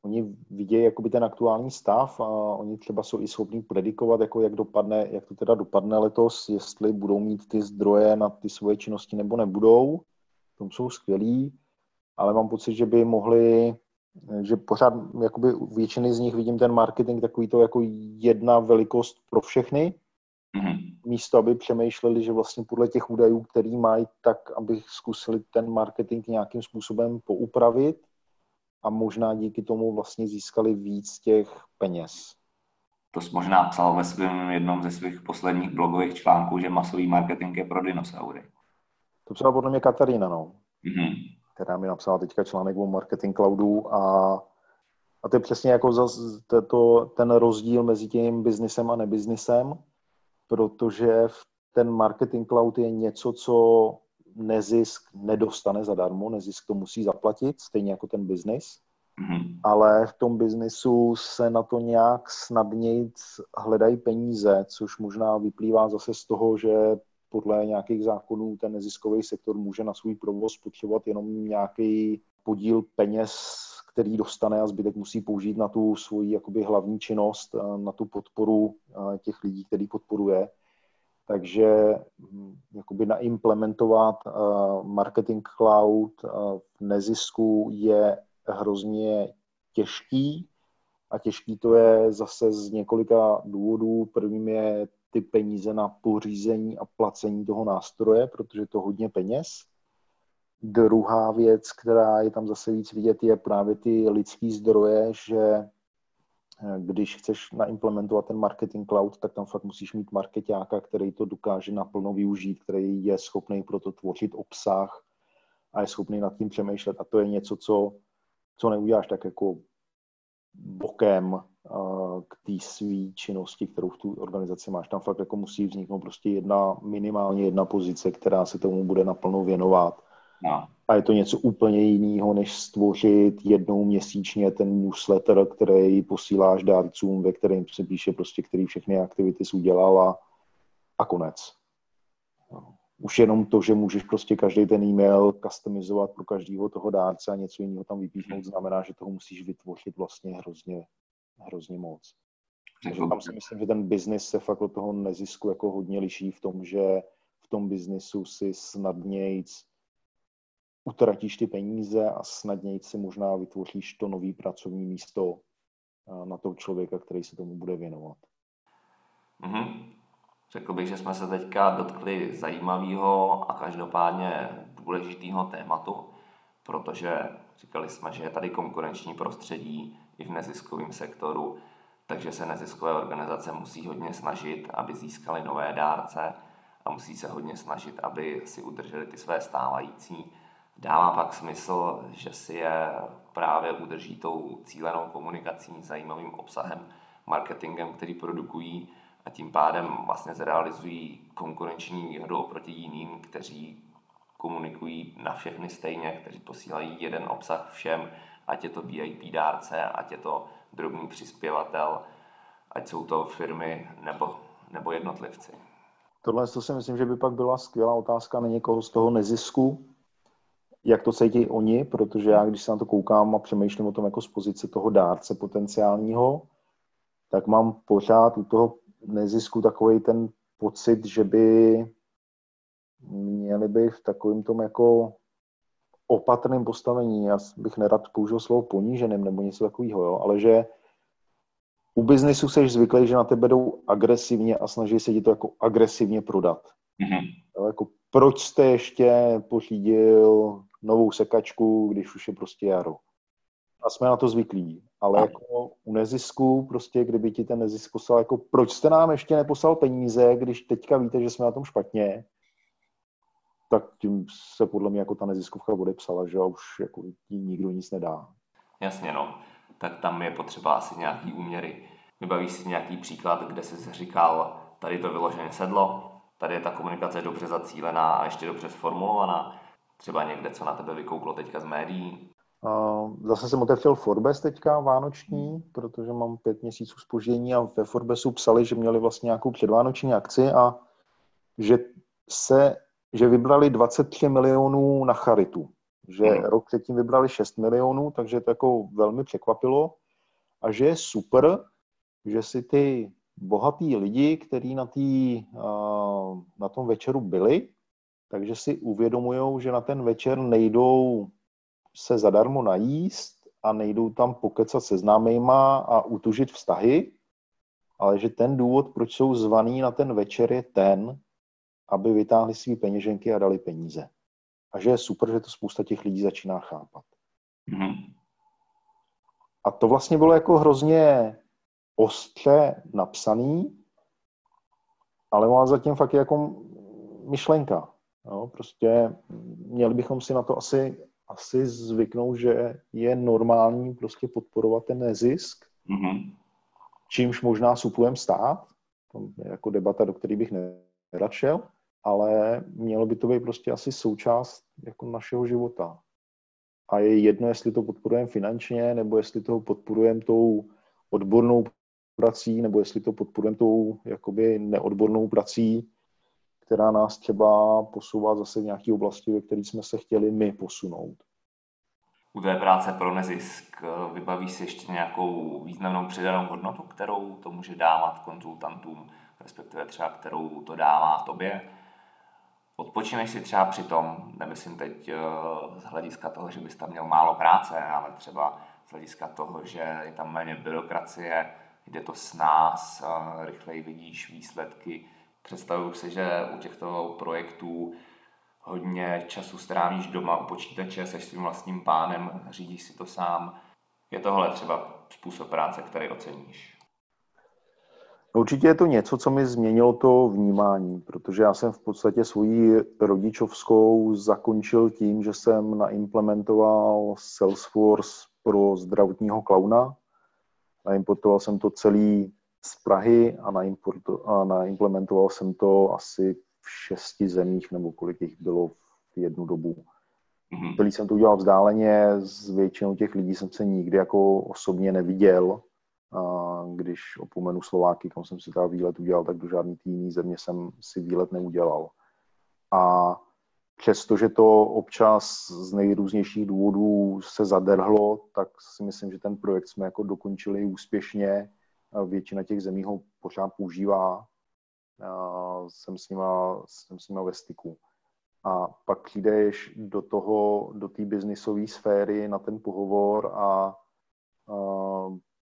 B: oni vidějí jakoby ten aktuální stav a oni třeba jsou i schopní predikovat, jako jak dopadne, jak to teda dopadne letos, jestli budou mít ty zdroje na ty svoje činnosti nebo nebudou. V tom jsou skvělí, ale mám pocit, že by mohli, že pořád jakoby většiny z nich vidím ten marketing takový to jako jedna velikost pro všechny, mm-hmm. místo aby přemýšleli, že vlastně podle těch údajů, který mají, tak aby zkusili ten marketing nějakým způsobem poupravit a možná díky tomu vlastně získali víc těch peněz.
A: To jsi možná psal ve svém jednom ze svých posledních blogových článků, že masový marketing je pro dinosaury.
B: To psala podle mě Katarína, no. Mm-hmm. Která mi napsala teďka článek o marketing cloudu a, a to je přesně jako zas, to, to, ten rozdíl mezi tím biznisem a nebiznisem, protože ten marketing cloud je něco, co nezisk nedostane zadarmo, nezisk to musí zaplatit, stejně jako ten biznis. Mm-hmm. Ale v tom biznisu se na to nějak snadněji hledají peníze, což možná vyplývá zase z toho, že podle nějakých zákonů ten neziskový sektor může na svůj provoz potřebovat jenom nějaký podíl peněz, který dostane a zbytek musí použít na tu svoji jakoby hlavní činnost, na tu podporu těch lidí, který podporuje. Takže hm, jakoby naimplementovat uh, marketing cloud uh, v nezisku je hrozně těžký a těžký to je zase z několika důvodů. Prvním je ty peníze na pořízení a placení toho nástroje, protože je to hodně peněz. Druhá věc, která je tam zase víc vidět, je právě ty lidský zdroje, že když chceš naimplementovat ten marketing cloud, tak tam fakt musíš mít marketáka, který to dokáže naplno využít, který je schopný pro to tvořit obsah a je schopný nad tím přemýšlet. A to je něco, co, co neuděláš tak jako bokem k té své činnosti, kterou v tu organizaci máš. Tam fakt jako musí vzniknout prostě jedna, minimálně jedna pozice, která se tomu bude naplno věnovat No. A je to něco úplně jiného, než stvořit jednou měsíčně ten newsletter, který posíláš dárcům, ve kterém se píše prostě, který všechny aktivity udělal a, a konec. No. Už jenom to, že můžeš prostě každý ten e-mail customizovat pro každého toho dárce a něco jiného tam vypíchnout, znamená, že toho musíš vytvořit vlastně hrozně, hrozně moc. Takže tam si myslím, že ten biznis se fakt od toho nezisku jako hodně liší v tom, že v tom biznisu si snadnějc utratíš ty peníze a snadněji si možná vytvoříš to nový pracovní místo na toho člověka, který se tomu bude věnovat.
A: Mm-hmm. Řekl bych, že jsme se teďka dotkli zajímavého a každopádně důležitého tématu, protože říkali jsme, že je tady konkurenční prostředí i v neziskovém sektoru, takže se neziskové organizace musí hodně snažit, aby získali nové dárce a musí se hodně snažit, aby si udrželi ty své stávající. Dává pak smysl, že si je právě udrží tou cílenou komunikací, zajímavým obsahem, marketingem, který produkují a tím pádem vlastně zrealizují konkurenční výhodu oproti jiným, kteří komunikují na všechny stejně, kteří posílají jeden obsah všem, ať je to VIP dárce, ať je to drobný přispěvatel, ať jsou to firmy nebo, nebo jednotlivci.
B: Tohle to si myslím, že by pak byla skvělá otázka na někoho z toho nezisku, jak to cítí oni, protože já, když se na to koukám a přemýšlím o tom jako z pozice toho dárce potenciálního, tak mám pořád u toho nezisku takový ten pocit, že by měli by v takovém tom jako opatrném postavení, já bych nerad použil slovo poníženým nebo něco takového, jo, ale že u biznesu jsi zvyklý, že na tebe jdou agresivně a snaží se ti to jako agresivně prodat. Mm-hmm. Jo, jako proč jste ještě pořídil novou sekačku, když už je prostě jaro. A jsme na to zvyklí. Ale jako u nezisku, prostě kdyby ti ten nezisk poslal, jako proč jste nám ještě neposlal peníze, když teďka víte, že jsme na tom špatně, tak tím se podle mě jako ta neziskovka odepsala, že už jako nikdo nic nedá.
A: Jasně, no. Tak tam je potřeba asi nějaký úměry. Vybavíš si nějaký příklad, kde jsi říkal, tady to vyloženě sedlo, tady je ta komunikace dobře zacílená a ještě dobře sformulovaná. Třeba někde, co na tebe vykouklo teďka z médií.
B: Zase jsem otevřel Forbes teďka vánoční, protože mám pět měsíců spoždění a ve Forbesu psali, že měli vlastně nějakou předvánoční akci a že se že vybrali 23 milionů na charitu. Že hmm. rok předtím vybrali 6 milionů, takže to jako velmi překvapilo. A že je super, že si ty bohatý lidi, kteří na, tý, na tom večeru byli, takže si uvědomují, že na ten večer nejdou se zadarmo najíst a nejdou tam pokecat se známejma a utužit vztahy, ale že ten důvod, proč jsou zvaný na ten večer, je ten, aby vytáhli své peněženky a dali peníze. A že je super, že to spousta těch lidí začíná chápat. Mm-hmm. A to vlastně bylo jako hrozně ostře napsaný, ale má zatím fakt jako myšlenka. Jo, prostě měli bychom si na to asi, asi zvyknout, že je normální prostě podporovat ten nezisk, mm-hmm. čímž možná suplujeme stát. To je jako debata, do které bych nerad šel ale mělo by to být prostě asi součást jako našeho života. A je jedno, jestli to podporujeme finančně, nebo jestli to podporujeme tou odbornou prací, nebo jestli to podporujeme tou jakoby neodbornou prací, která nás třeba posouvá zase v nějaké oblasti, ve které jsme se chtěli my posunout.
A: U té práce pro nezisk vybaví si ještě nějakou významnou přidanou hodnotu, kterou to může dávat konzultantům, respektive třeba kterou to dává tobě? Odpočineš si třeba při tom, nemyslím teď eh, z hlediska toho, že bys tam měl málo práce, ale třeba z hlediska toho, že je tam méně byrokracie, jde to s nás, eh, rychleji vidíš výsledky. Představuju si, že u těchto projektů hodně času strávíš doma u počítače, seš svým vlastním pánem, řídíš si to sám. Je tohle třeba způsob práce, který oceníš?
B: Určitě je to něco, co mi změnilo to vnímání, protože já jsem v podstatě svoji rodičovskou zakončil tím, že jsem naimplementoval Salesforce pro zdravotního klauna. Naimportoval jsem to celý z Prahy a, a naimplementoval jsem to asi v šesti zemích, nebo kolik jich bylo v jednu dobu. Mm-hmm. Celý jsem to udělal vzdáleně, s většinou těch lidí jsem se nikdy jako osobně neviděl, a když opomenu Slováky, kam jsem si ta výlet udělal, tak do žádný jiný země jsem si výlet neudělal. A přestože to občas z nejrůznějších důvodů se zadrhlo, tak si myslím, že ten projekt jsme jako dokončili úspěšně. Většina těch zemí ho pořád používá. Jsem s nima, jsem s nima ve styku. A pak přijdeš do toho, do té biznisové sféry na ten pohovor a, a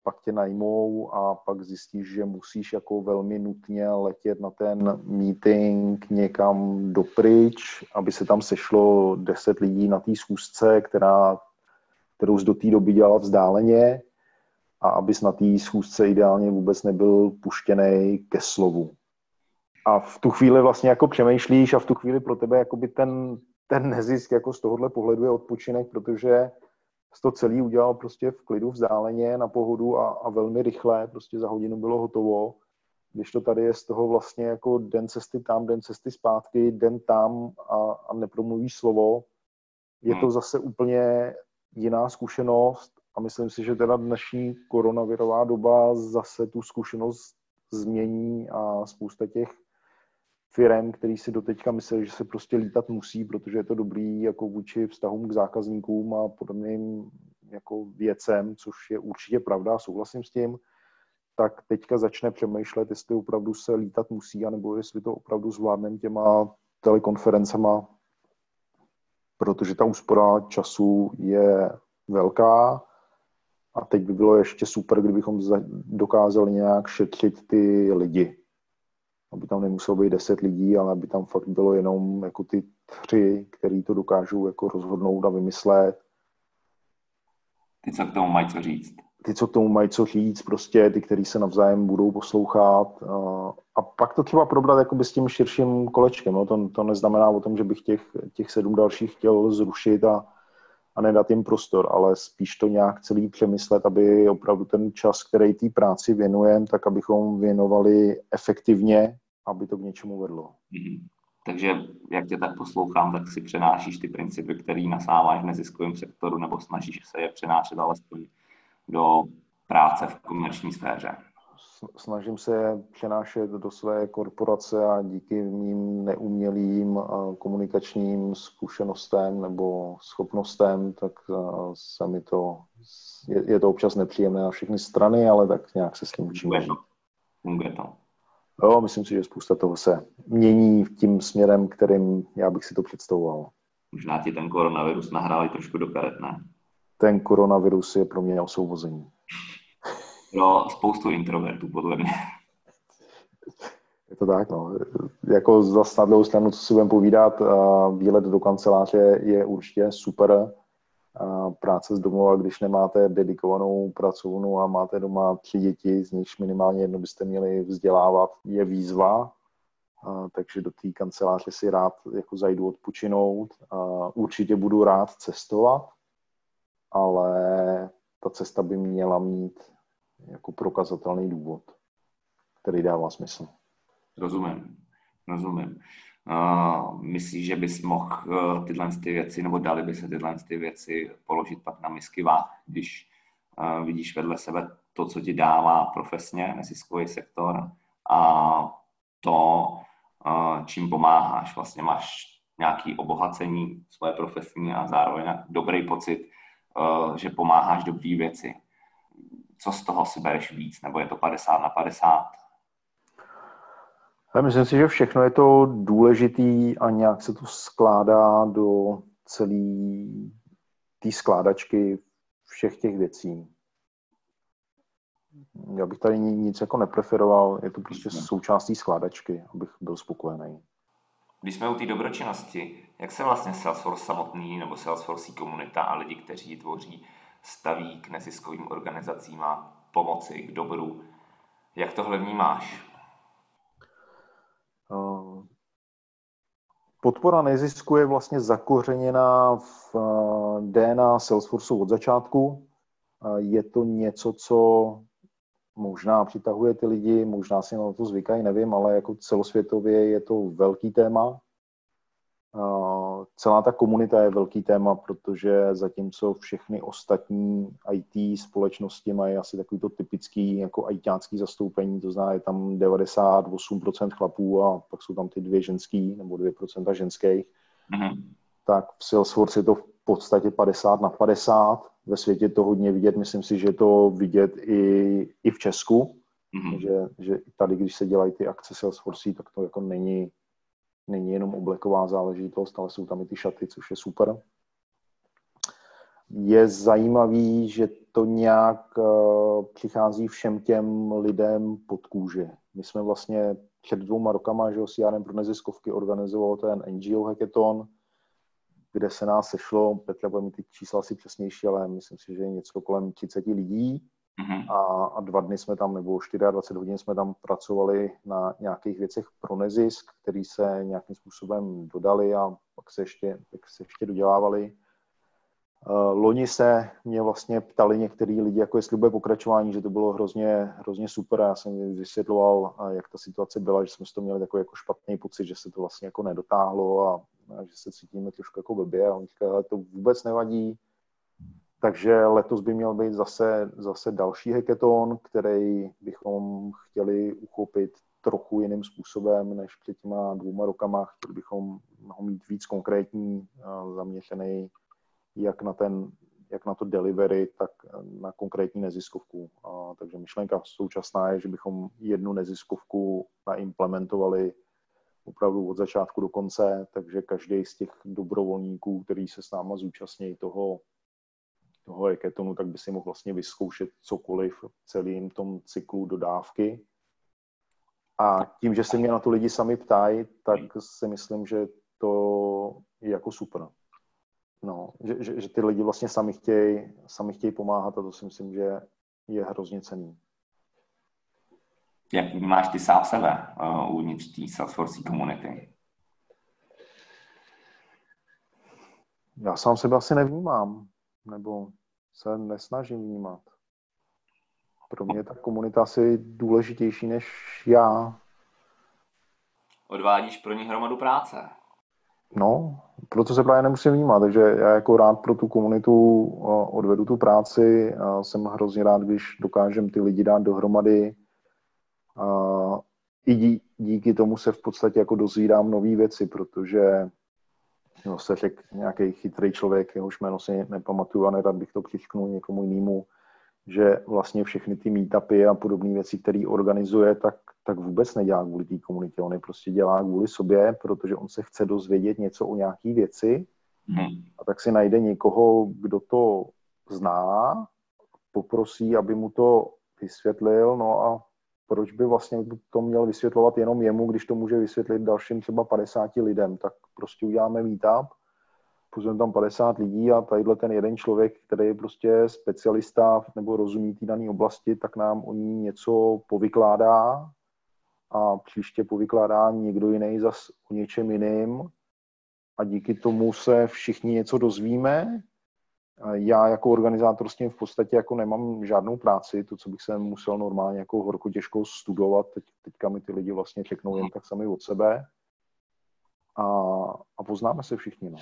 B: pak tě najmou a pak zjistíš, že musíš jako velmi nutně letět na ten meeting někam dopryč, aby se tam sešlo deset lidí na té schůzce, která, kterou jsi do té doby dělal vzdáleně a abys na té schůzce ideálně vůbec nebyl puštěný ke slovu. A v tu chvíli vlastně jako přemýšlíš a v tu chvíli pro tebe jakoby ten, ten nezisk jako z tohohle pohledu je odpočinek, protože to celý udělal prostě v klidu, vzdáleně, na pohodu a, a velmi rychle, prostě za hodinu bylo hotovo. Když to tady je z toho vlastně jako den cesty tam, den cesty zpátky, den tam a, a nepromluvíš slovo, je to hmm. zase úplně jiná zkušenost a myslím si, že teda dnešní koronavirová doba zase tu zkušenost změní a spousta těch firm, který si doteďka mysleli, že se prostě lítat musí, protože je to dobrý jako vůči vztahům k zákazníkům a podobným jako věcem, což je určitě pravda, souhlasím s tím, tak teďka začne přemýšlet, jestli opravdu se lítat musí, anebo jestli to opravdu zvládneme těma telekonferencema, protože ta úspora času je velká a teď by bylo ještě super, kdybychom dokázali nějak šetřit ty lidi aby tam nemuselo být deset lidí, ale aby tam fakt bylo jenom jako ty tři, který to dokážou jako rozhodnout a vymyslet.
A: Ty, co k tomu mají co říct.
B: Ty, co k tomu mají co říct, prostě ty, kteří se navzájem budou poslouchat a pak to třeba probrat jakoby s tím širším kolečkem. No. To, to neznamená o tom, že bych těch, těch sedm dalších chtěl zrušit a, a nedat jim prostor, ale spíš to nějak celý přemyslet, aby opravdu ten čas, který té práci věnujeme, tak abychom věnovali efektivně aby to k něčemu vedlo. Mm-hmm.
A: Takže jak tě tak poslouchám, tak si přenášíš ty principy, které nasáváš v neziskovém sektoru, nebo snažíš se je přenášet alespoň do práce v komerční sféře.
B: Snažím se přenášet do své korporace a díky mým neumělým komunikačním zkušenostem nebo schopnostem, tak se mi to, je, je to občas nepříjemné na všechny strany, ale tak nějak se s tím učím.
A: Funguje to.
B: Jo, myslím si, že spousta toho se mění tím směrem, kterým já bych si to představoval.
A: Možná ti ten koronavirus nahrál trošku do karet, ne?
B: Ten koronavirus je pro mě osvobození.
A: No, spoustu introvertů, podle mě.
B: Je to tak, no. Jako za na druhou stranu, co si budeme povídat, výlet do kanceláře je určitě super práce z domova, když nemáte dedikovanou pracovnu a máte doma tři děti, z nichž minimálně jedno byste měli vzdělávat, je výzva, takže do té kanceláře si rád jako zajdu odpočinout. Určitě budu rád cestovat, ale ta cesta by měla mít jako prokazatelný důvod, který dává smysl.
A: Rozumím, rozumím. Uh, myslíš, že bys mohl uh, tyhle ty věci, nebo dali by se tyhle ty věci položit pak na misky váh, když uh, vidíš vedle sebe to, co ti dává profesně neziskový sektor a to, uh, čím pomáháš. Vlastně máš nějaký obohacení svoje profesní a zároveň dobrý pocit, že pomáháš dobrý věci. Co z toho si bereš víc? Nebo je to 50 na 50?
B: Já myslím si, že všechno je to důležitý a nějak se to skládá do celé té skládačky všech těch věcí. Já bych tady nic jako nepreferoval, je to prostě součástí skládačky, abych byl spokojený.
A: Když jsme u té dobročinnosti, jak se vlastně Salesforce samotný nebo Salesforce komunita a lidi, kteří ji tvoří, staví k neziskovým organizacím a pomoci k dobru, jak tohle vnímáš?
B: Eh, podpora nezisku je vlastně zakořeněná v eh, DNA Salesforce od začátku. Eh, je to něco, co možná přitahuje ty lidi, možná si na to zvykají, nevím, ale jako celosvětově je to velký téma celá ta komunita je velký téma, protože zatímco všechny ostatní IT společnosti mají asi takový to typický jako ITácký zastoupení, to znamená, je tam 98% chlapů a pak jsou tam ty dvě ženský nebo 2% ženských, mm-hmm. tak v Salesforce je to v podstatě 50 na 50. Ve světě to hodně vidět, myslím si, že je to vidět i, i v Česku, mm-hmm. že, že tady, když se dělají ty akce Salesforce, tak to jako není není jenom obleková záležitost, ale jsou tam i ty šaty, což je super. Je zajímavý, že to nějak uh, přichází všem těm lidem pod kůži. My jsme vlastně před dvouma rokama, že CRM pro neziskovky organizoval ten NGO Hackathon, kde se nás sešlo, Petra bude mít ty čísla asi přesnější, ale myslím si, že je něco kolem 30 lidí. Mm-hmm. A, a dva dny jsme tam, nebo 24 hodin jsme tam pracovali na nějakých věcech pro nezisk, který se nějakým způsobem dodali a pak se ještě, pak se ještě dodělávali. Uh, loni se mě vlastně ptali některý lidi, jako jestli bude pokračování, že to bylo hrozně, hrozně super. Já jsem vysvětloval, jak ta situace byla, že jsme toho měli takový jako špatný pocit, že se to vlastně jako nedotáhlo a, a že se cítíme trošku jako blbě. A on říkal, to vůbec nevadí, takže letos by měl být zase, zase další hackathon, který bychom chtěli uchopit trochu jiným způsobem než před těma dvouma rokama. Chtěli bychom ho mít víc konkrétní, zaměřený jak na, ten, jak na to delivery, tak na konkrétní neziskovku. A, takže myšlenka současná je, že bychom jednu neziskovku naimplementovali opravdu od začátku do konce, takže každý z těch dobrovolníků, který se s náma zúčastní toho toho hackathonu, tak by si mohl vlastně vyzkoušet cokoliv v celým tom cyklu dodávky. A tím, že se mě na to lidi sami ptají, tak si myslím, že to je jako super. No, že, že, že ty lidi vlastně sami chtějí, sami chtějí pomáhat a to si myslím, že je hrozně cený.
A: Jak vnímáš ty sám sebe uh, uvnitř té Salesforce komunity?
B: Já sám sebe asi nevnímám nebo se nesnažím vnímat. Pro mě je ta komunita asi důležitější než já.
A: Odvádíš pro ní hromadu práce.
B: No, proto se právě nemusím vnímat, takže já jako rád pro tu komunitu odvedu tu práci a jsem hrozně rád, když dokážem ty lidi dát dohromady. A I díky tomu se v podstatě jako dozvídám nové věci, protože no, se řekl nějaký chytrý člověk, jehož jméno si nepamatuju a nerad bych to přičknul někomu jinému, že vlastně všechny ty meetupy a podobné věci, které organizuje, tak, tak vůbec nedělá kvůli té komunitě. On je prostě dělá kvůli sobě, protože on se chce dozvědět něco o nějaký věci hmm. a tak si najde někoho, kdo to zná, poprosí, aby mu to vysvětlil, no a proč by vlastně to měl vysvětlovat jenom jemu, když to může vysvětlit dalším třeba 50 lidem, tak prostě uděláme meetup, pozveme tam 50 lidí a tadyhle ten jeden člověk, který je prostě specialista nebo rozumí té dané oblasti, tak nám o ní něco povykládá a příště povykládá někdo jiný zas o něčem jiným a díky tomu se všichni něco dozvíme já jako organizátor s tím v podstatě jako nemám žádnou práci, to, co bych se musel normálně jako horko těžko studovat, teď, teďka mi ty lidi vlastně řeknou jen tak sami od sebe a, a poznáme se všichni. No.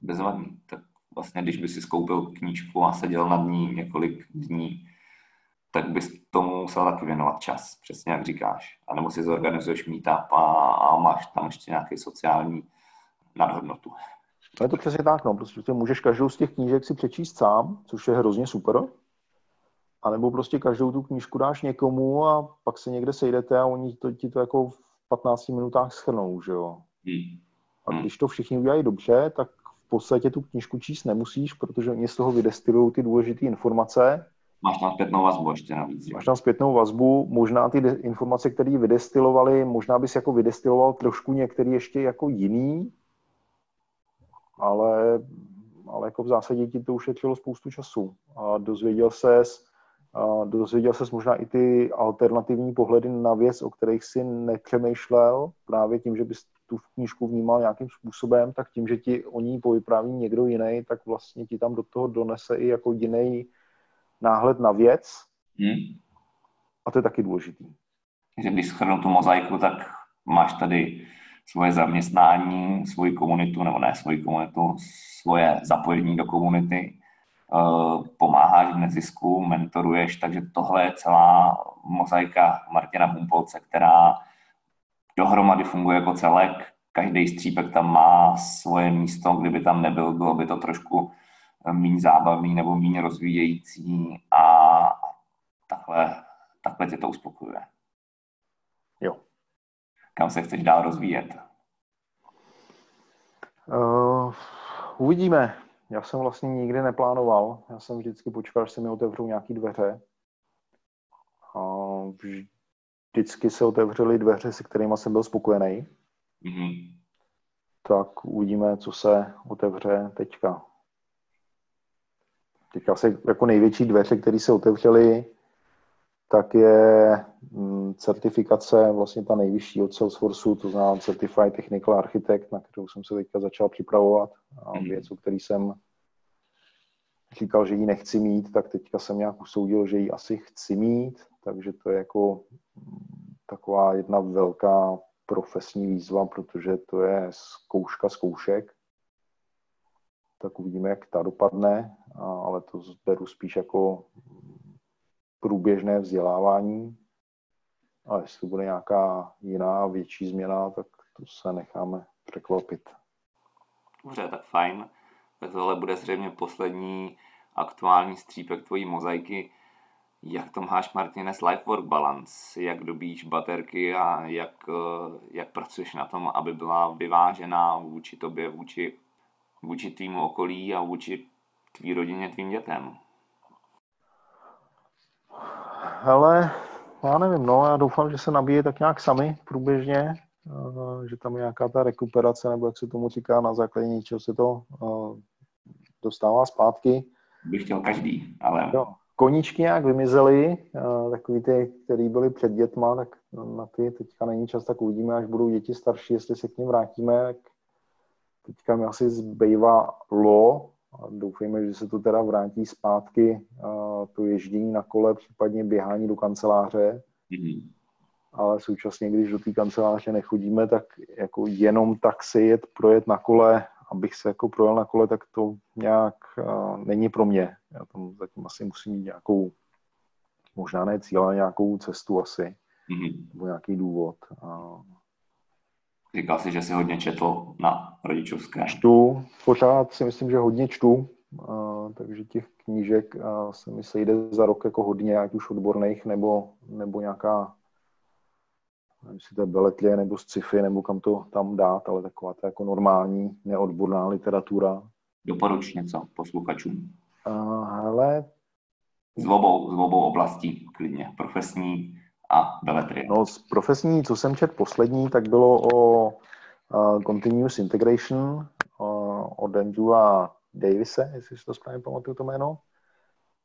A: Bezvadný. Tak vlastně, když by si skoupil knížku a seděl nad ní několik dní, tak bys tomu musel taky věnovat čas, přesně jak říkáš. A nebo si zorganizuješ meetup a, a máš tam ještě nějaký sociální nadhodnotu.
B: No je to přesně tak, no. Prostě můžeš každou z těch knížek si přečíst sám, což je hrozně super. A nebo prostě každou tu knížku dáš někomu a pak se někde sejdete a oni to, ti to jako v 15 minutách schrnou, že jo. Hmm. A hmm. když to všichni udělají dobře, tak v podstatě tu knížku číst nemusíš, protože oni z toho vydestilují ty důležité informace.
A: Máš tam zpětnou vazbu ještě navíc.
B: Máš tam zpětnou vazbu, možná ty informace, které vydestilovali, možná bys jako vydestiloval trošku některý ještě jako jiný, ale, ale jako v zásadě ti to ušetřilo spoustu času. A dozvěděl ses, a dozvěděl ses možná i ty alternativní pohledy na věc, o kterých si nepřemýšlel, právě tím, že bys tu knížku vnímal nějakým způsobem, tak tím, že ti o ní povypráví někdo jiný, tak vlastně ti tam do toho donese i jako jiný náhled na věc. Hmm. A to je taky důležitý.
A: Takže když schrnu tu mozaiku, tak máš tady svoje zaměstnání, svoji komunitu, nebo ne svoji komunitu, svoje zapojení do komunity, eh, pomáháš v nezisku, mentoruješ, takže tohle je celá mozaika Martina Bumpolce, která dohromady funguje jako celek. Každý střípek tam má svoje místo, kdyby tam nebyl, bylo by to trošku méně zábavný nebo méně rozvíjející a takhle, takhle tě to uspokojuje.
B: Jo,
A: kam se chceš dál rozvíjet?
B: Uh, uvidíme. já jsem vlastně nikdy neplánoval. Já jsem vždycky počkal, až se mi otevřou nějaké dveře. A vždycky se otevřely dveře, se kterými jsem byl spokojený. Mm-hmm. Tak uvidíme, co se otevře teďka. Teďka se jako největší dveře, které se otevřely, tak je mm, certifikace vlastně ta nejvyšší od Salesforceu, to znamená Certified Technical Architect, na kterou jsem se teďka začal připravovat. A mhm. věc, o který jsem říkal, že ji nechci mít, tak teďka jsem nějak usoudil, že ji asi chci mít, takže to je jako mm, taková jedna velká profesní výzva, protože to je zkouška zkoušek. Tak uvidíme, jak ta dopadne, ale to beru spíš jako průběžné vzdělávání. A jestli bude nějaká jiná větší změna, tak to se necháme překvapit.
A: Dobře, tak fajn. Tak tohle bude zřejmě poslední aktuální střípek tvojí mozaiky. Jak to máš, Martine, s life-work balance? Jak dobíš baterky a jak, eh, jak pracuješ na tom, aby byla vyvážená vůči tobě, vůči, vůči tvýmu okolí a vůči tvý rodině, tvým dětem?
B: Hele, já nevím, no, já doufám, že se nabíje tak nějak sami průběžně, eh, že tam je nějaká ta rekuperace, nebo jak se tomu říká, na základě něčeho se to eh, dostává zpátky.
A: Bych chtěl každý, ale...
B: Jo. Koníčky nějak vymizely, eh, takový ty, který byli před dětma, tak na ty teďka není čas, tak uvidíme, až budou děti starší, jestli se k ním vrátíme, tak teďka mi asi zbývalo, a doufejme, že se to teda vrátí zpátky, to ježdění na kole, případně běhání do kanceláře. Mm-hmm. Ale současně, když do té kanceláře nechodíme, tak jako jenom tak se jet, projet na kole, abych se jako projel na kole, tak to nějak není pro mě. Já tam zatím asi musím mít nějakou, možná ne cíl, ale nějakou cestu asi, mm-hmm. nebo nějaký důvod. Uh,
A: Říkal jsi, že jsi hodně četl na rodičovské.
B: Čtu, pořád si myslím, že hodně čtu, a, takže těch knížek a, se mi sejde za rok jako hodně, ať už odborných, nebo, nebo nějaká nevím, jestli to je beletlie, nebo sci-fi, nebo kam to tam dát, ale taková to jako normální, neodborná literatura.
A: Doporuč něco posluchačům.
B: A, hele,
A: z obou, z obou oblastí, klidně, profesní, a beletrie?
B: No, z profesní, co jsem četl poslední, tak bylo o uh, Continuous Integration uh, od Andrewa Davise, jestli si to správně pamatuju to jméno.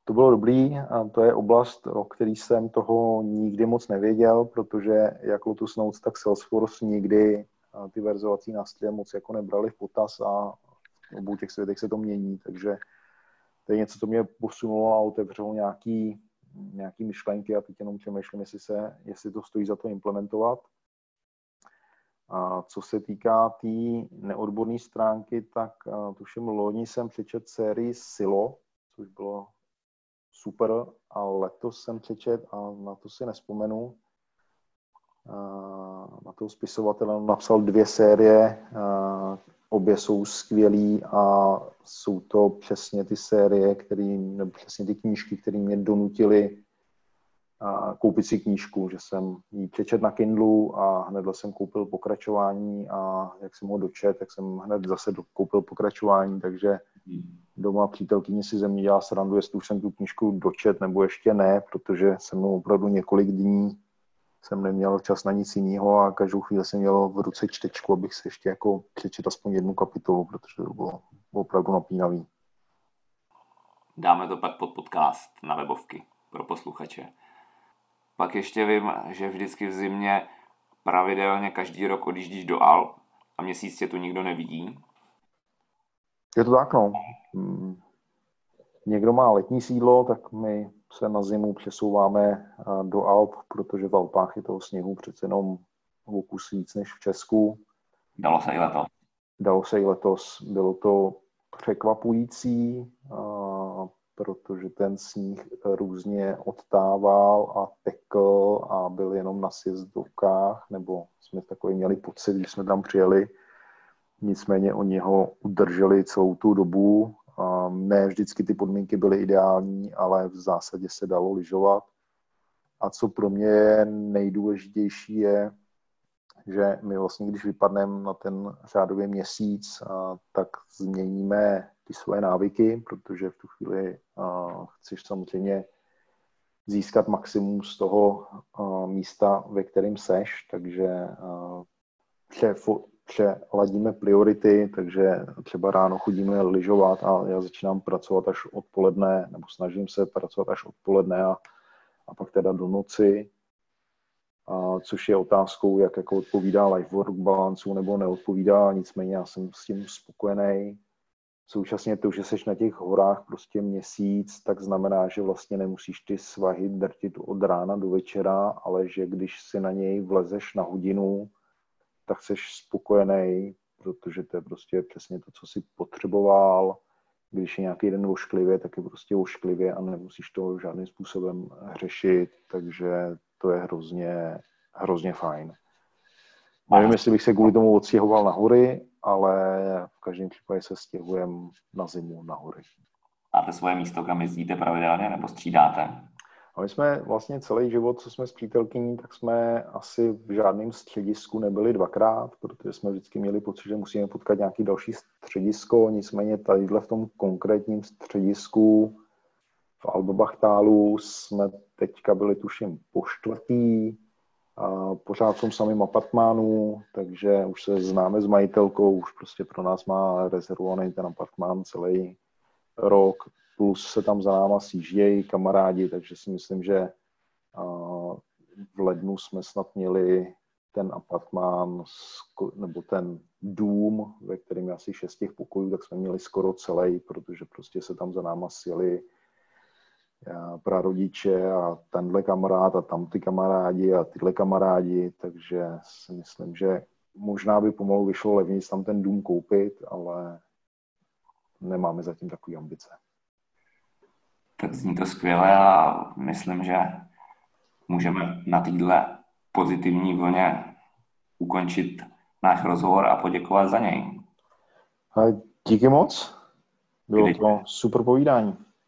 B: To bylo dobrý a to je oblast, o který jsem toho nikdy moc nevěděl, protože jak Lotus Notes, tak Salesforce nikdy ty verzovací nástroje moc jako nebrali v potaz a v obou těch světech se to mění, takže to je něco, co mě posunulo a otevřelo nějaký nějaký myšlenky a teď jenom přemýšlím, jestli, se, jestli to stojí za to implementovat. A co se týká té tý neodborné stránky, tak tuším, loni jsem přečet sérii Silo, což bylo super, a letos jsem přečet, a na to si nespomenu, na toho spisovatele napsal dvě série, obě jsou skvělý a jsou to přesně ty série, který, nebo přesně ty knížky, které mě donutily koupit si knížku, že jsem ji přečet na Kindlu a hned jsem koupil pokračování a jak jsem ho dočet, tak jsem hned zase koupil pokračování, takže doma přítelkyně si ze mě dělá srandu, jestli už jsem tu knížku dočet nebo ještě ne, protože jsem mnou opravdu několik dní jsem neměl čas na nic jiného a každou chvíli jsem měl v ruce čtečku, abych si ještě jako přečet aspoň jednu kapitolu, protože to bylo opravdu napínavý.
A: Dáme to pak pod podcast na webovky pro posluchače. Pak ještě vím, že vždycky v zimě pravidelně každý rok odjíždíš do Alp a měsíc tě tu nikdo nevidí.
B: Je to tak, no. Hmm. Někdo má letní sídlo, tak my se na zimu přesouváme do Alp, protože v Alpách je toho sněhu přece jenom o kus víc než v Česku.
A: Dalo se i letos.
B: Dalo se i letos. Bylo to překvapující, protože ten sníh různě odtával a tekl a byl jenom na sjezdovkách, nebo jsme takový měli pocit, když jsme tam přijeli. Nicméně oni ho udrželi celou tu dobu ne vždycky ty podmínky byly ideální, ale v zásadě se dalo lyžovat. A co pro mě je nejdůležitější je, že my vlastně, když vypadneme na ten řádový měsíc, tak změníme ty svoje návyky, protože v tu chvíli chceš samozřejmě získat maximum z toho místa, ve kterém seš, takže přeladíme priority, takže třeba ráno chodíme lyžovat a já začínám pracovat až odpoledne, nebo snažím se pracovat až odpoledne a, a pak teda do noci, a což je otázkou, jak jako odpovídá life work balance nebo neodpovídá, nicméně já jsem s tím spokojený. Současně to, že seš na těch horách prostě měsíc, tak znamená, že vlastně nemusíš ty svahy drtit od rána do večera, ale že když si na něj vlezeš na hodinu, tak jsi spokojený, protože to je prostě přesně to, co si potřeboval. Když je nějaký den ošklivě, tak je prostě ošklivě a nemusíš to žádným způsobem řešit, takže to je hrozně, hrozně fajn. Nevím, jestli bych se kvůli tomu odstěhoval na hory, ale v každém případě se stěhujem na zimu na hory.
A: Máte svoje místo, kam jezdíte pravidelně nebo střídáte?
B: A my jsme vlastně celý život, co jsme s přítelkyní, tak jsme asi v žádném středisku nebyli dvakrát, protože jsme vždycky měli pocit, že musíme potkat nějaký další středisko. Nicméně tadyhle v tom konkrétním středisku v Albachtálu jsme teďka byli tuším po čtvrtý, a pořád v tom samém apartmánu, takže už se známe s majitelkou, už prostě pro nás má rezervovaný ten apartmán celý rok, plus se tam za náma sjíždějí kamarádi, takže si myslím, že v lednu jsme snad měli ten apartmán nebo ten dům, ve kterém je asi šest těch pokojů, tak jsme měli skoro celý, protože prostě se tam za náma sjeli prarodiče a tenhle kamarád a tam ty kamarádi a tyhle kamarádi, takže si myslím, že možná by pomalu vyšlo levněji tam ten dům koupit, ale nemáme zatím takové ambice
A: tak zní to skvěle a myslím, že můžeme na téhle pozitivní vlně ukončit náš rozhovor a poděkovat za něj.
B: Díky moc. Bylo to super povídání.